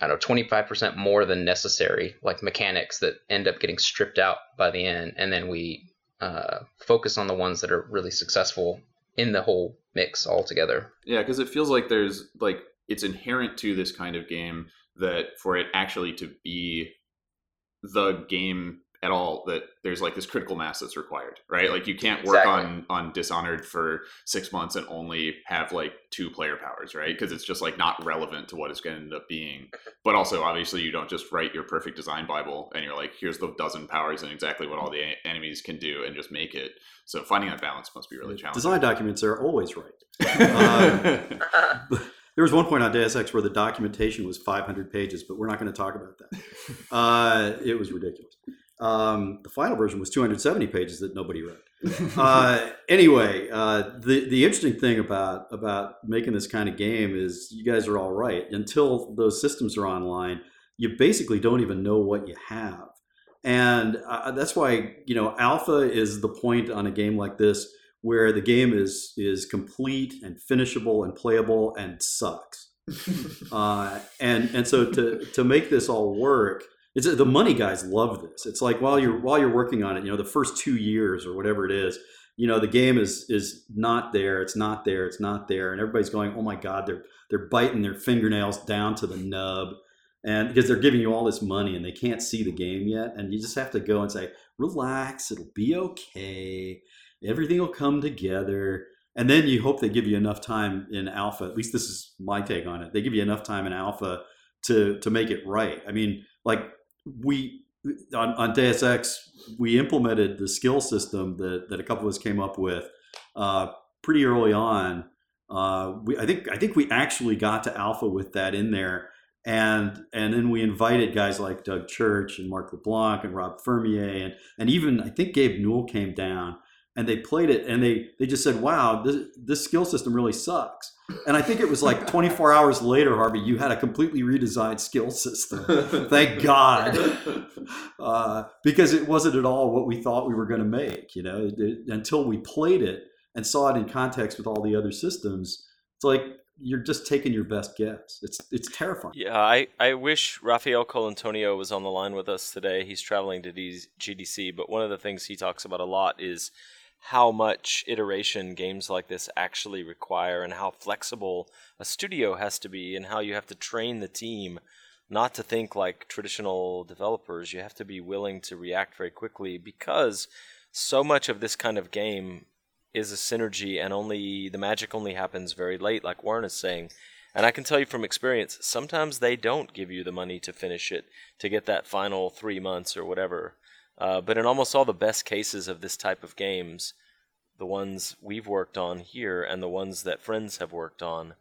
I don't know, twenty five percent more than necessary, like mechanics that end up getting stripped out by the end, and then we uh, focus on the ones that are really successful in the whole mix altogether. Yeah, because it feels like there's like it's inherent to this kind of game that for it actually to be the game at all that there's like this critical mass that's required right like you can't work Exactly. on on dishonored for six months and only have like two player powers right because it's just like not relevant to what it's going to end up being but also obviously you don't just write your perfect design bible and you're like here's the dozen powers and exactly what all the e- enemies can do and just make it so finding that balance must be really challenging Design documents are always right. Um, There was one point on Deus Ex where the documentation was 500 pages, but we're not going to talk about that. Uh, it was ridiculous. Um, the final version was 270 pages that nobody read. Uh, anyway, uh, the the interesting thing about about making this kind of game is you guys are all right. Until those systems are online, you basically don't even know what you have, and uh, that's why you know alpha is the point on a game like this where the game is is complete and finishable and playable and sucks. uh, and and so to to make this all work, it's the money guys love this. It's like while you're while you're working on it, you know, the first two years or whatever it is, you know, the game is is not there. It's not there. It's not there, and everybody's going, "Oh my God!" They're they're biting their fingernails down to the nub, and because they're giving you all this money and they can't see the game yet, and you just have to go and say, "Relax, it'll be okay. Everything will come together." and then you hope they give you enough time in alpha. At least this is my take on it. They give you enough time in alpha to to make it right. I mean, like we on, on Deus Ex, we implemented the skill system that, that a couple of us came up with uh, pretty early on. Uh, we, I think I think we actually got to alpha with that in there, and and then we invited guys like Doug Church and Marc LeBlanc and Rob Fermier and and even I think Gabe Newell came down and they played it and they they just said, "Wow, this this skill system really sucks." And I think it was like 24 hours later, Harvey, you had a completely redesigned skill system. Thank God, uh, because it wasn't at all what we thought we were going to make. You know, it, until we played it and saw it in context with all the other systems, it's like you're just taking your best guess. It's it's terrifying. Yeah, I, I wish Rafael Colantonio was on the line with us today. He's traveling to GDC, but one of the things he talks about a lot is how much iteration games like this actually require and how flexible a studio has to be and how you have to train the team not to think like traditional developers. You have to be willing to react very quickly because so much of this kind of game is a synergy and only the magic only happens very late like Warren is saying. And I can tell you from experience, sometimes they don't give you the money to finish it, to get that final three months or whatever. Uh, but in almost all the best cases of this type of games, the ones we've worked on here and the ones that friends have worked on,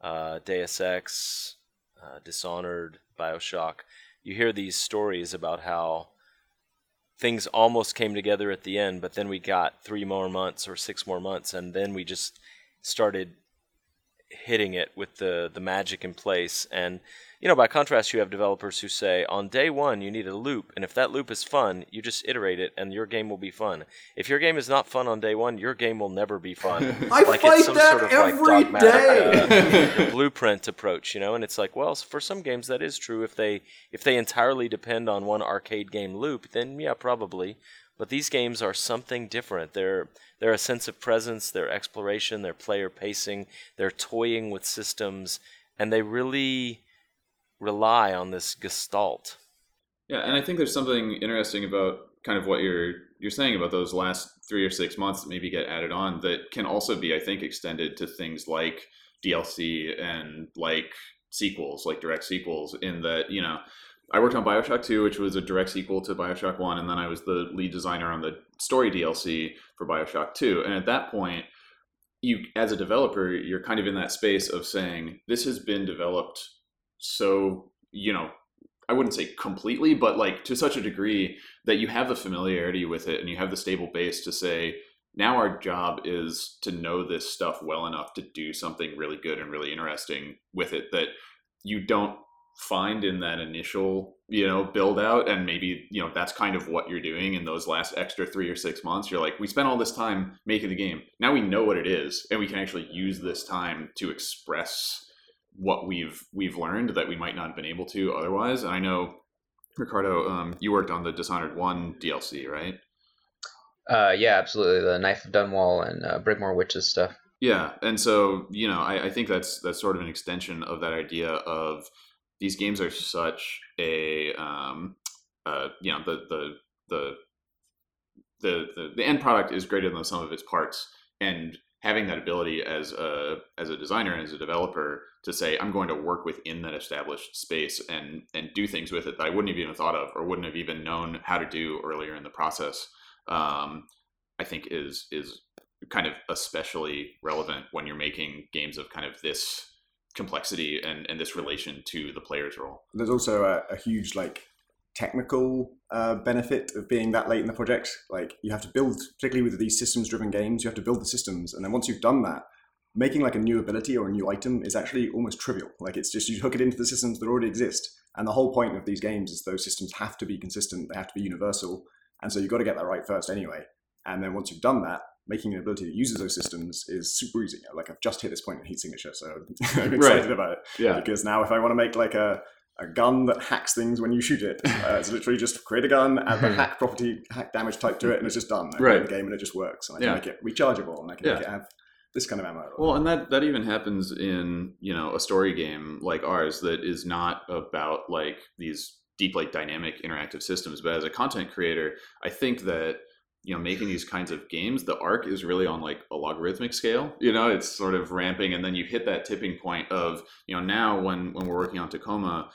uh, Deus Ex, uh, Dishonored, Bioshock, you hear these stories about how things almost came together at the end, but then we got three more months or six more months, and then we just started hitting it with the the magic in place and you know, by contrast, you have developers who say on day one you need a loop, and if that loop is fun, you just iterate it, and your game will be fun. If your game is not fun on day one, your game will never be fun. I like fight that sort of every like day. Uh, blueprint approach, you know, and it's like, well, for some games that is true. If they if they entirely depend on one arcade game loop, then yeah, probably. But these games are something different. They're they're a sense of presence, they're exploration, they're player pacing, they're toying with systems, and they really rely on this gestalt. Yeah, and I think there's something interesting about kind of what you're you're saying about those last three or six months that maybe get added on that can also be, I think, extended to things like DLC and like sequels, like direct sequels. In that, you know, I worked on Bioshock 2, which was a direct sequel to Bioshock 1, and then I was the lead designer on the story DLC for Bioshock 2. And at that point, you as a developer, you're kind of in that space of saying, this has been developed so you know I wouldn't say completely, but like to such a degree that you have the familiarity with it and you have the stable base to say, now our job is to know this stuff well enough to do something really good and really interesting with it that you don't find in that initial, you know, build out. And maybe, you know, that's kind of what you're doing in those last extra three or six months. You're like, we spent all this time making the game. Now we know what it is, and we can actually use this time to express what we've we've learned that we might not have been able to otherwise. And I know Ricardo, um, you worked on the Dishonored One DLC, right? Uh, yeah, absolutely. The Knife of Dunwall and uh, Brigmore Witches stuff. Yeah, and so you know, I, I think that's that's sort of an extension of that idea of these games are such a um, uh, you know the the the the the, the end product is greater than the sum of its parts, and having that ability as a as a designer and as a developer to say I'm going to work within that established space and and do things with it that I wouldn't have even thought of or wouldn't have even known how to do earlier in the process. Um, I think is is kind of especially relevant when you're making games of kind of this complexity and, and this relation to the player's role. There's also a, a huge like technical uh, benefit of being that late in the project. Like you have to build, particularly with these systems driven games, you have to build the systems. And then once you've done that, making like a new ability or a new item is actually almost trivial. Like it's just you hook it into the systems that already exist. And the whole point of these games is those systems have to be consistent, they have to be universal. And so you've got to get that right first anyway. And then once you've done that, making an ability that uses those systems is super easy. Like I've just hit this point in heat signature, so I'm excited right. about it. Yeah. Because now if I want to make like a a gun that hacks things when you shoot it. Uh, it's literally just create a gun, add the hack property, hack damage type to it, and it's just done. I right. the game and it just works. And I can yeah. make it rechargeable, and I can yeah. make it have this kind of ammo. Well, and that that even happens in you know a story game like ours that is not about like these deep like dynamic interactive systems, but as a content creator, I think that you know making these kinds of games the arc is really on like a logarithmic scale you know it's sort of ramping and then you hit that tipping point of you know now when when we're working on tacoma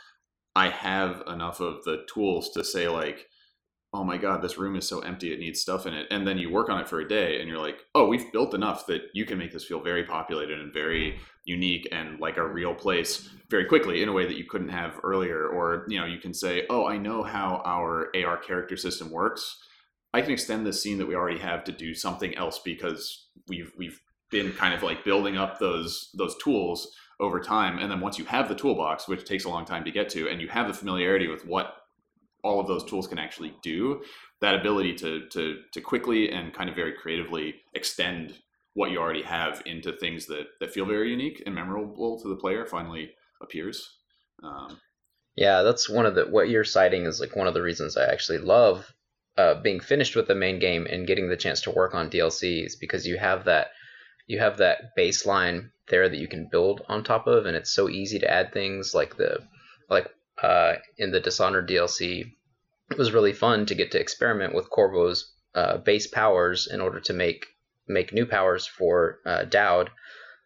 i have enough of the tools to say like oh my god this room is so empty it needs stuff in it and then you work on it for a day and you're like oh we've built enough that you can make this feel very populated and very unique and like a real place very quickly in a way that you couldn't have earlier or you know you can say oh i know how our ar character system works i can extend this scene that we already have to do something else because we've we've been kind of like building up those those tools over time. And then once you have the toolbox which takes a long time to get to and you have the familiarity with what all of those tools can actually do that ability to to to quickly and kind of very creatively extend what you already have into things that that feel very unique and memorable to the player finally appears. Um, yeah that's one of the what you're citing is like one of the reasons i actually love uh, being finished with the main game and getting the chance to work on dlcs because you have that you have that baseline there that you can build on top of and it's so easy to add things like the like uh, in the Dishonored DLC, it was really fun to get to experiment with Corvo's uh, base powers in order to make make new powers for uh, Daud,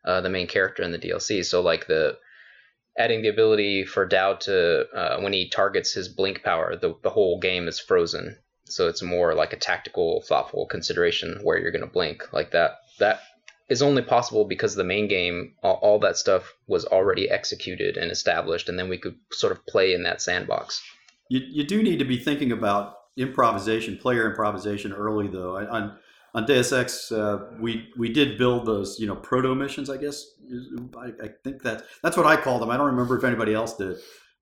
uh, the main character in the DLC. So like the adding the ability for Daud to uh, when he targets his blink power, the the whole game is frozen. So it's more like a tactical, thoughtful consideration where you're going to blink like that. That is only possible because the main game, all, all, that stuff was already executed and established, and then we could sort of play in that sandbox. You, you do need to be thinking about improvisation, player improvisation early, though. On on Deus Ex, uh, we we did build those, you know, proto missions. I guess I, I, think that that's what I call them. I don't remember if anybody else did,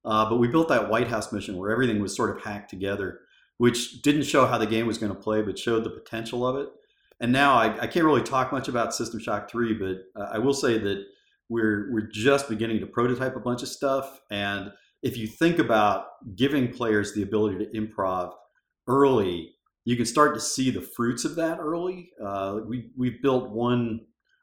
uh, but we built that White House mission where everything was sort of hacked together, which didn't show how the game was going to play, but showed the potential of it and now I, I, can't really talk much about System Shock 3, but uh, I will say that we're we're just beginning to prototype a bunch of stuff. And if you think about giving players the ability to improv early, you can start to see the fruits of that early. Uh, we we've built one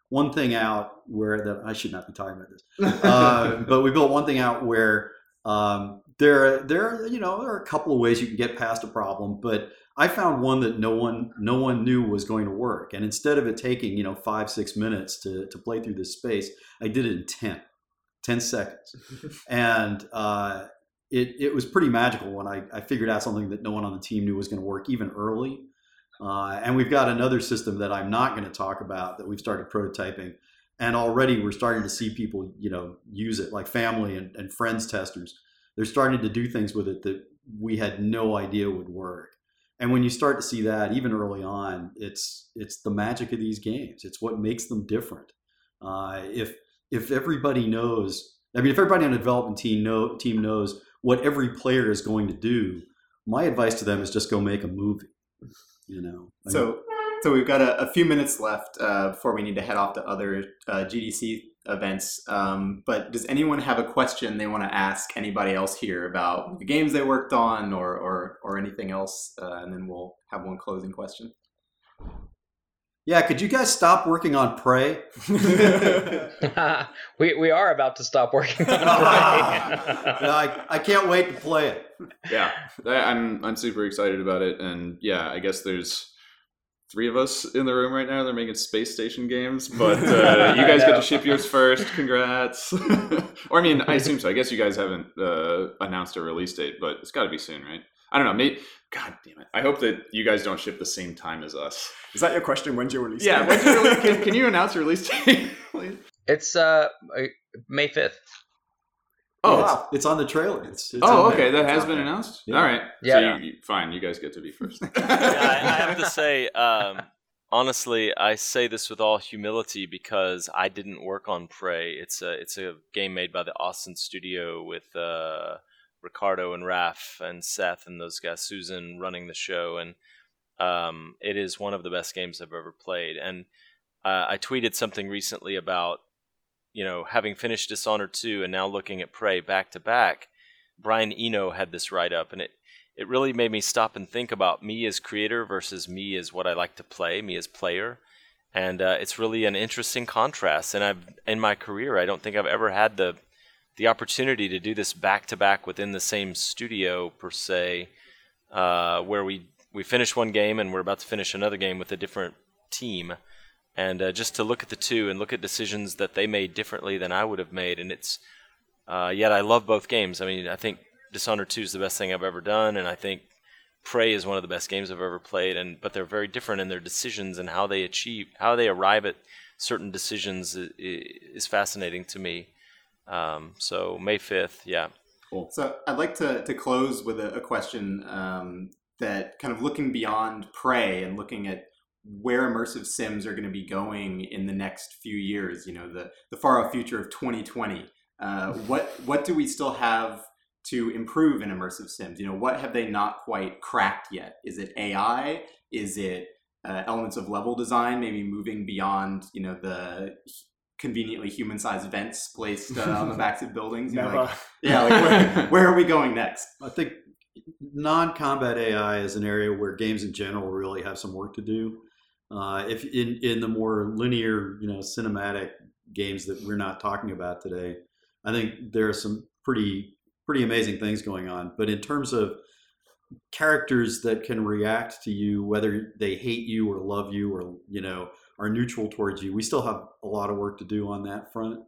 one thing out where that I should not be talking about this, uh, but we built one thing out where um, there there you know there are a couple of ways you can get past a problem, but I found one that no one no one knew was going to work. And instead of it taking, you know, five, six minutes to, to play through this space, I did it in 10, 10 seconds. and uh, it, it was pretty magical when I, I figured out something that no one on the team knew was going to work even early. Uh, and we've got another system that I'm not going to talk about that we've started prototyping. And already we're starting to see people, you know, use it like family and, and friends testers. They're starting to do things with it that we had no idea would work. And when you start to see that even early on it's it's the magic of these games. It's what makes them different. Uh, if if everybody knows i mean if everybody on a development team know team knows what every player is going to do my advice to them is just go make a movie you know? I so mean, so we've got a, a few minutes left uh, before we need to head off to other uh, gdc events. Um, but does anyone have a question they want to ask anybody else here about the games they worked on or or, or anything else? Uh, and then we'll have one closing question. Yeah, could you guys stop working on Prey? we we are about to stop working on Prey. I, I can't wait to play it. Yeah, I'm I'm super excited about it, and yeah, I guess there's three of us in the room right now. They're making space station games, but uh, you guys get to ship yours first. Congrats! or I mean, I assume so. I guess you guys haven't uh, announced a release date, but it's got to be soon, right? I don't know. Maybe. God damn it! I hope that you guys don't ship the same time as us. Is that your question? When's your release? Yeah. Date? When's your release? Can, can you announce a release date, please? It's uh May fifth. Oh, wow. it's, it's, on the trailer. It's, it's oh, okay. That has been announced. Yeah. All right. Yeah. So yeah. You, fine. You guys get to be first. yeah, I, I, have to say, um, honestly, I say this with all humility because I didn't work on Prey. It's a it's a game made by the Austin studio with uh, Ricardo and Raf and Seth and those guys, Susan running the show, and um, it is one of the best games I've ever played. And uh, I tweeted something recently about you know, having finished Dishonored 2 and now looking at Prey back to back, Brian Eno had this write up, and it, it really made me stop and think about me as creator versus me as what I like to play, me as player. And uh, it's really an interesting contrast. And I've in my career, I don't think I've ever had the the opportunity to do this back to back within the same studio per se, uh, where we we finished one game and we're about to finish another game with a different team, and uh, just to look at the two and look at decisions that they made differently than I would have made, and it's uh, yet I love both games. I mean, I think Dishonored 2 is the best thing I've ever done, and I think Prey is one of the best games I've ever played. And but they're very different in their decisions and how they achieve, how they arrive at certain decisions is, is fascinating to me. Um, so May 5th, yeah. Cool. So I'd like to, to close with a, a question um, that kind of looking beyond Prey and looking at where immersive sims are going to be going in the next few years. You know, the the far off future of 2020. Uh, what what do we still have to improve in immersive sims? You know, what have they not quite cracked yet? Is it AI? Is it uh, elements of level design? Maybe moving beyond you know the conveniently human-sized vents placed uh, on the backs of buildings. You know, like, yeah, like where, where are we going next? I think non-combat AI is an area where games in general really have some work to do. Uh, if in in the more linear, you know, cinematic games that we're not talking about today, I think there are some pretty pretty amazing things going on. But in terms of characters that can react to you, whether they hate you or love you or you know are neutral towards you, we still have a lot of work to do on that front.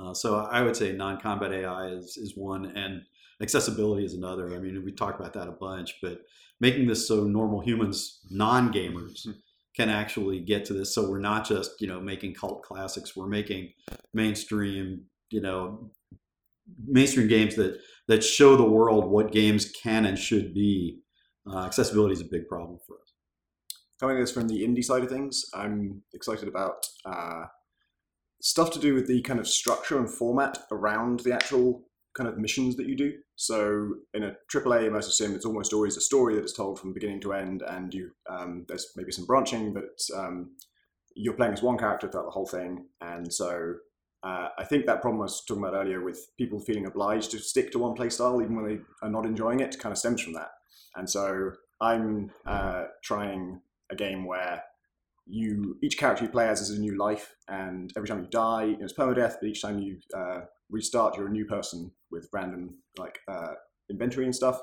Uh, so I would say non-combat AI is is one, and accessibility is another. I mean, we talked about that a bunch, but making this so normal humans, non-gamers, can actually get to this. So we're not just you know making cult classics. We're making mainstream, you know, mainstream games that that show the world what games can and should be. Uh, accessibility is a big problem for us. coming at this from the indie side of things, I'm excited about uh, stuff to do with the kind of structure and format around the actual kind of missions that you do. So in a AAA immersive sim, it's almost always a story that is told from beginning to end, and you um, there's maybe some branching, but um, you're playing as one character throughout the whole thing, and so. Uh, I think that problem I was talking about earlier with people feeling obliged to stick to one play style even when they are not enjoying it kind of stems from that. And so I'm uh, trying a game where you each character you play as is a new life, and every time you die, you know, it's permadeath. But each time you uh, restart, you're a new person with random like uh, inventory and stuff.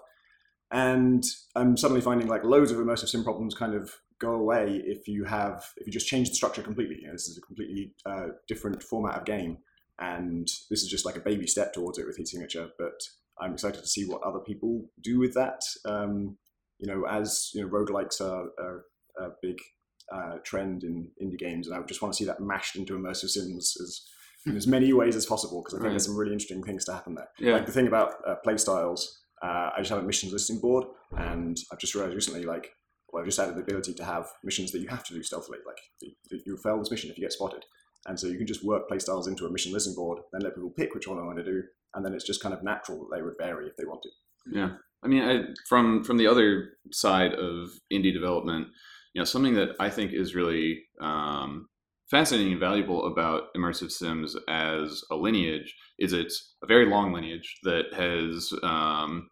And I'm suddenly finding like loads of immersive sim problems kind of go away if you have if you just change the structure completely. You know, this is a completely uh, different format of game, and this is just like a baby step towards it with Heat Signature. But I'm excited to see what other people do with that. Um, you know, as you know, roguelikes are, are a big uh, trend in indie games, and I just want to see that mashed into immersive sims as in as many ways as possible because I think Right. there's some really interesting things to happen there. Yeah. Like the thing about uh, play styles, uh, I just have a missions listing board, and I've just realized recently, like, well, I've just added the ability to have missions that you have to do stealthily, like you- you fail this mission if you get spotted, and so you can just work play styles into a mission listing board, then let people pick which one they want to do, and then it's just kind of natural that they would vary if they want to. Yeah, I mean, I, from from the other side of indie development, you know, something that I think is really um, fascinating and valuable about immersive sims as a lineage is it's a very long lineage that has um,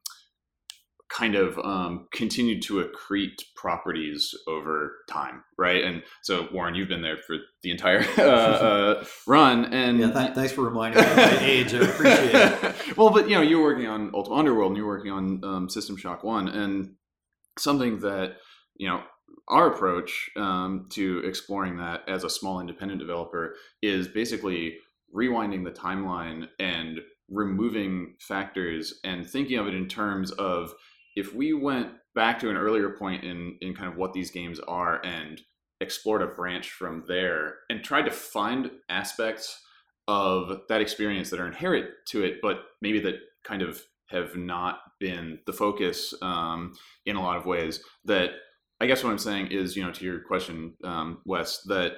kind of um, continued to accrete properties over time, right? And so, Warren, you've been there for the entire uh, uh, run, and Yeah, th- thanks for reminding me of my age. I appreciate it. well, but you know, you're working on Ultima Underworld and you're working on um, System Shock One, and something that you know our approach um, to exploring that as a small independent developer is basically rewinding the timeline and removing factors and thinking of it in terms of if we went back to an earlier point in in kind of what these games are and explored a branch from there and tried to find aspects of that experience that are inherent to it, but maybe that kind of have not been the focus um, in a lot of ways. That I guess what I'm saying is, you know, to your question, um, Wes, that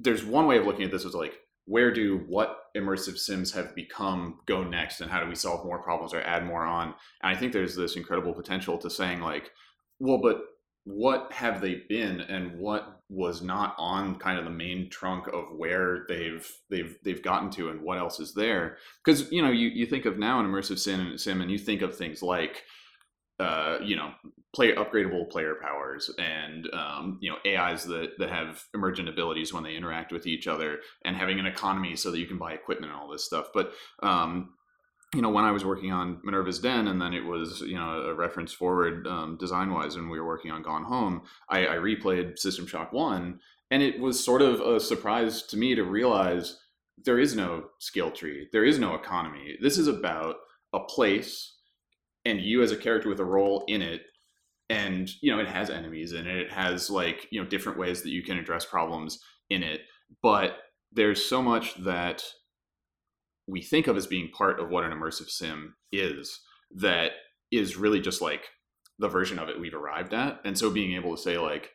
there's one way of looking at this is like, where do what immersive sims have become go next, and how do we solve more problems or add more on? And I think there's this incredible potential to saying like, well, but what have they been and what was not on kind of the main trunk of where they've they've they've gotten to and what else is there because you know you, you think of now an immersive sim, sim and you think of things like uh, you know play upgradable player powers and um, you know ais that that have emergent abilities when they interact with each other and having an economy so that you can buy equipment and all this stuff but um, you know, when I was working on Minerva's Den, and then it was, you know, a reference forward um, design wise when we were working on Gone Home, I, I replayed System Shock 1, and it was sort of a surprise to me to realize there is no skill tree, there is no economy. This is about a place and you as a character with a role in it. And, you know, it has enemies in it, it has like, you know, different ways that you can address problems in it. But there's so much that we think of as being part of what an immersive sim is that is really just like the version of it we've arrived at. And so being able to say like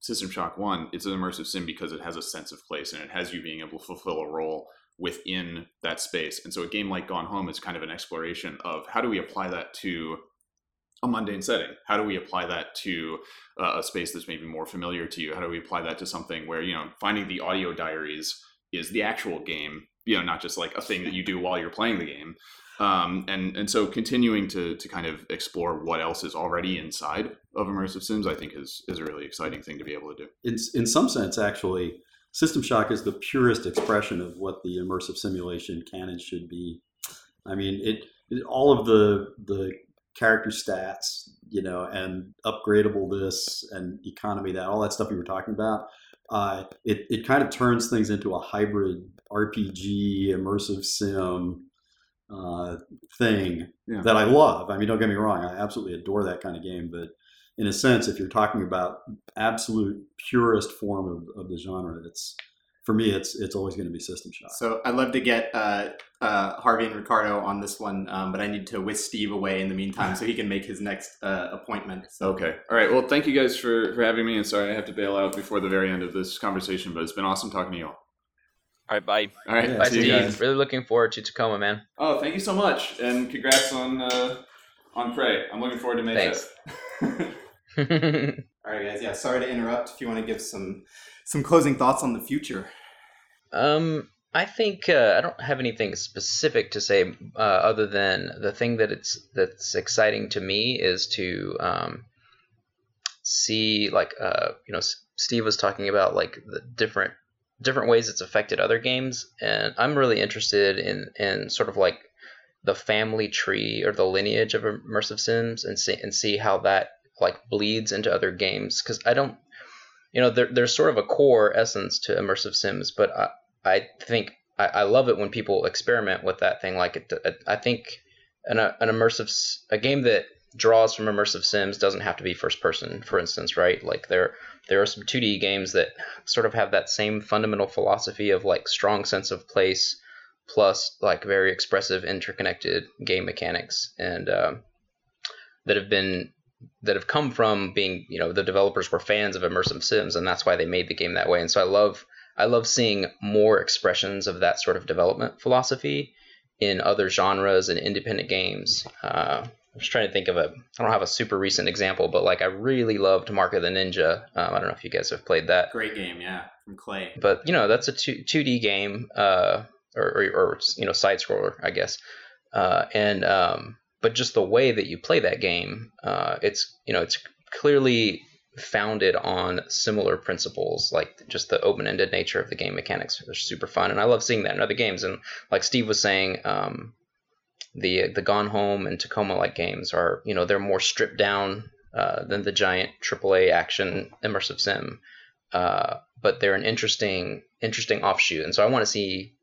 System Shock 1, it's an immersive sim because it has a sense of place and it has you being able to fulfill a role within that space. And so a game like Gone Home is kind of an exploration of how do we apply that to a mundane setting? How do we apply that to uh, a space that's maybe more familiar to you? How do we apply that to something where, you know, finding the audio diaries is the actual game you know not just like a thing that you do while you're playing the game um, and and so continuing to to kind of explore what else is already inside of immersive sims i think is is a really exciting thing to be able to do in, in some sense actually system shock is the purest expression of what the immersive simulation canon should be i mean it, it all of the the character stats you know and upgradable this and economy that all that stuff you were talking about uh, it, it kind of turns things into a hybrid RPG, immersive sim uh, thing yeah. that I love. I mean, don't get me wrong, I absolutely adore that kind of game. But in a sense, if you're talking about absolute purest form of, of the genre, it's for me, it's it's always going to be System Shock. So I'd love to get uh, uh, Harvey and Ricardo on this one, um, but I need to whisk Steve away in the meantime so he can make his next uh, appointment. So. Okay. All right. Well, thank you guys for for having me. And sorry I have to bail out before the very end of this conversation, but it's been awesome talking to you all. All right, bye. All right, yeah, bye, Steve. Really looking forward to Tacoma, man. Oh, thank you so much, and congrats on uh, on Prey. I'm looking forward to May Thanks. All right, guys. Yeah, sorry to interrupt. If you want to give some some closing thoughts on the future. Um, I think uh, I don't have anything specific to say uh, other than the thing that it's that's exciting to me is to um, see like uh, you know Steve was talking about like the different different ways it's affected other games, and I'm really interested in in sort of like the family tree or the lineage of immersive sims and see and see how that like bleeds into other games because I don't you know there, there's sort of a core essence to immersive sims but I, I think I, I love it when people experiment with that thing like it I think an, an immersive a game that draws from immersive sims doesn't have to be first person for instance right? Like there there are some 2D games that sort of have that same fundamental philosophy of like strong sense of place plus like very expressive interconnected game mechanics and uh, that have been that have come from being you know the developers were fans of immersive sims and that's why they made the game that way and so i love i love seeing more expressions of that sort of development philosophy in other genres and independent games uh, I'm just trying to think of a. I don't have a super recent example, but like I really loved Mark of the Ninja. Um, I don't know if you guys have played that. Great game, yeah, from Klei. But you know that's a two two D game, uh, or, or, or you know side scroller, I guess. Uh, and um, but just the way that you play that game, uh, it's you know it's clearly founded on similar principles, like just the open ended nature of the game mechanics are super fun, and I love seeing that in other games. And like Steve was saying, um, the the Gone Home and Tacoma like games are you know they're more stripped down uh, than the giant AAA action immersive sim, uh, but they're an interesting interesting offshoot, and so I want to see.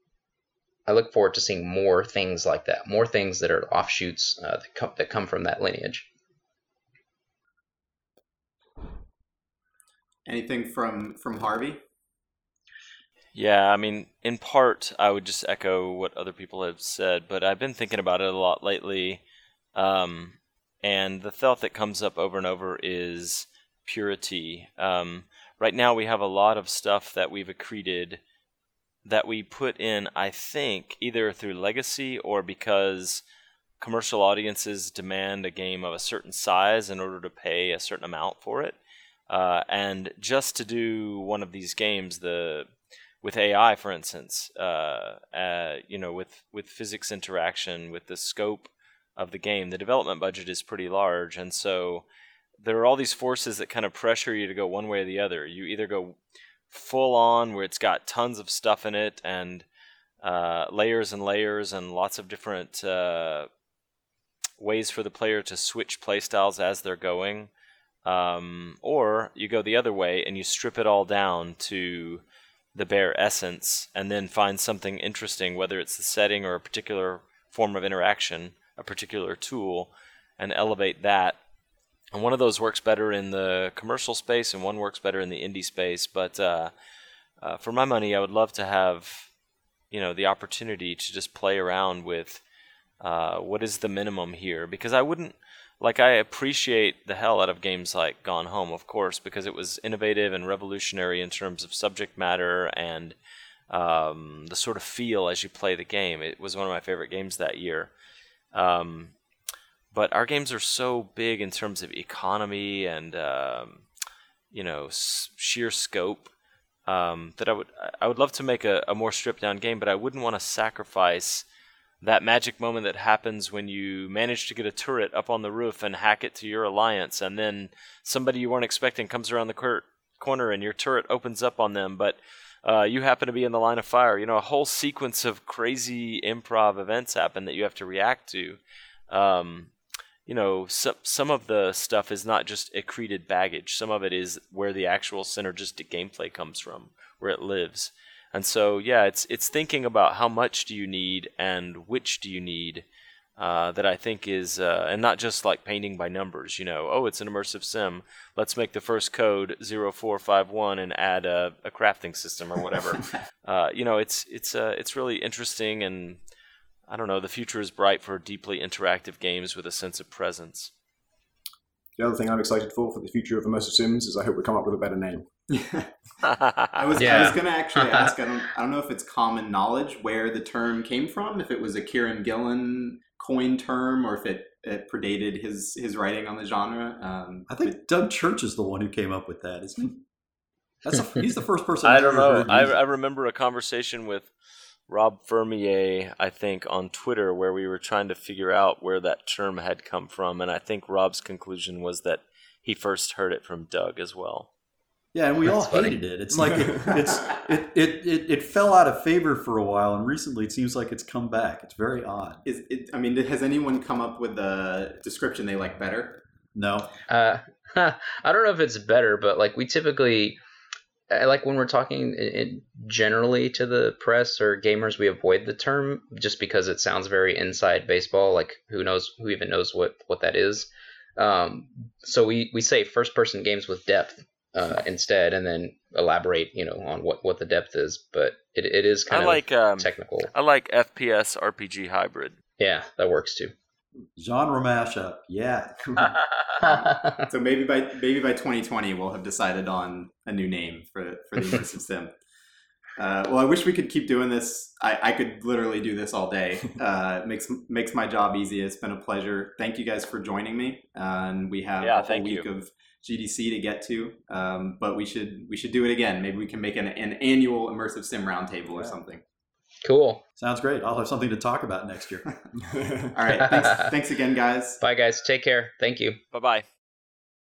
I look forward to seeing more things like that, more things that are offshoots uh, that, come, that come from that lineage. Anything from from Harvey? Yeah, I mean, in part, I would just echo what other people have said, but I've been thinking about it a lot lately. Um, and the thought that comes up over and over is purity. Um, right now, we have a lot of stuff that we've accreted that we put in, I think, either through legacy or because commercial audiences demand a game of a certain size in order to pay a certain amount for it. Uh, and just to do one of these games, the with AI, for instance, uh, uh, you know, with with physics interaction, with the scope of the game, the development budget is pretty large, and so there are all these forces that kind of pressure you to go one way or the other. You either go full on, where it's got tons of stuff in it, and uh, layers and layers and lots of different uh, ways for the player to switch playstyles as they're going. Um, or you go the other way and you strip it all down to the bare essence and then find something interesting, whether it's the setting or a particular form of interaction, a particular tool, and elevate that. And one of those works better in the commercial space and one works better in the indie space. But uh, uh, for my money, I would love to have, you know, the opportunity to just play around with uh, what is the minimum here because I wouldn't like I appreciate the hell out of games like Gone Home, of course, because it was innovative and revolutionary in terms of subject matter and um, the sort of feel as you play the game. It was one of my favorite games that year. Um, but our games are so big in terms of economy and um, you know s- sheer scope um, that I would I would love to make a, a more stripped down game, but I wouldn't want to sacrifice that magic moment that happens when you manage to get a turret up on the roof and hack it to your alliance, and then somebody you weren't expecting comes around the cor- corner and your turret opens up on them, but uh, you happen to be in the line of fire. You know, a whole sequence of crazy improv events happen that you have to react to. Um, you know, some some of the stuff is not just accreted baggage. Some of it is where the actual synergistic gameplay comes from, where it lives. And so, yeah, it's it's thinking about how much do you need and which do you need uh, that I think is, uh, and not just like painting by numbers. You know, oh, it's an immersive sim. Let's make the first code 0451 and add a, a crafting system or whatever. uh, you know, it's it's uh, it's really interesting, and I don't know. The future is bright for deeply interactive games with a sense of presence. The other thing I'm excited for for the future of immersive sims is I hope we come up with a better name. I was I Yeah. was gonna actually ask. I don't I don't know if it's common knowledge where the term came from. If it was a Kieron Gillen coin term, or if it, it predated his his writing on the genre. Um, I think Doug Church is the one who came up with that, isn't he? That's a, he's the first person. I don't know. I. I remember a conversation with Rob Fermier, I think, on Twitter where we were trying to figure out where that term had come from, and I think Rob's conclusion was that he first heard it from Doug as well. Yeah, and we all funny. hated it. It's like it, it's it, it, it, it fell out of favor for a while, and recently it seems like it's come back. It's very odd. is it, I mean, has anyone come up with a description they like better? No, Uh, I don't know if it's better, but like we typically, uh, like when we're talking i- i- generally to the press or gamers, we avoid the term just because it sounds very inside baseball. Like who knows, who even knows what what that is. Um, so we we say first person games with depth uh, instead, and then elaborate, you know, on what what the depth is. But it, it is kind I of like um, technical. I like FPS RPG hybrid. Yeah, that works too. Genre mashup. Yeah, So maybe by maybe by 2020 we'll have decided on a new name for for the immersive sim. Uh, well, I wish we could keep doing this. I, I could literally do this all day. Uh, it makes makes my job easy. It's been a pleasure. Thank you guys for joining me. and we have Yeah, a week you. of GDC to get to. Um, but we should we should do it again. Maybe we can make an, an annual immersive sim roundtable or something. cool. Sounds great. I'll have something to talk about next year. All right. Thanks, thanks again, guys. Bye, guys. Take care. Thank you. Bye bye.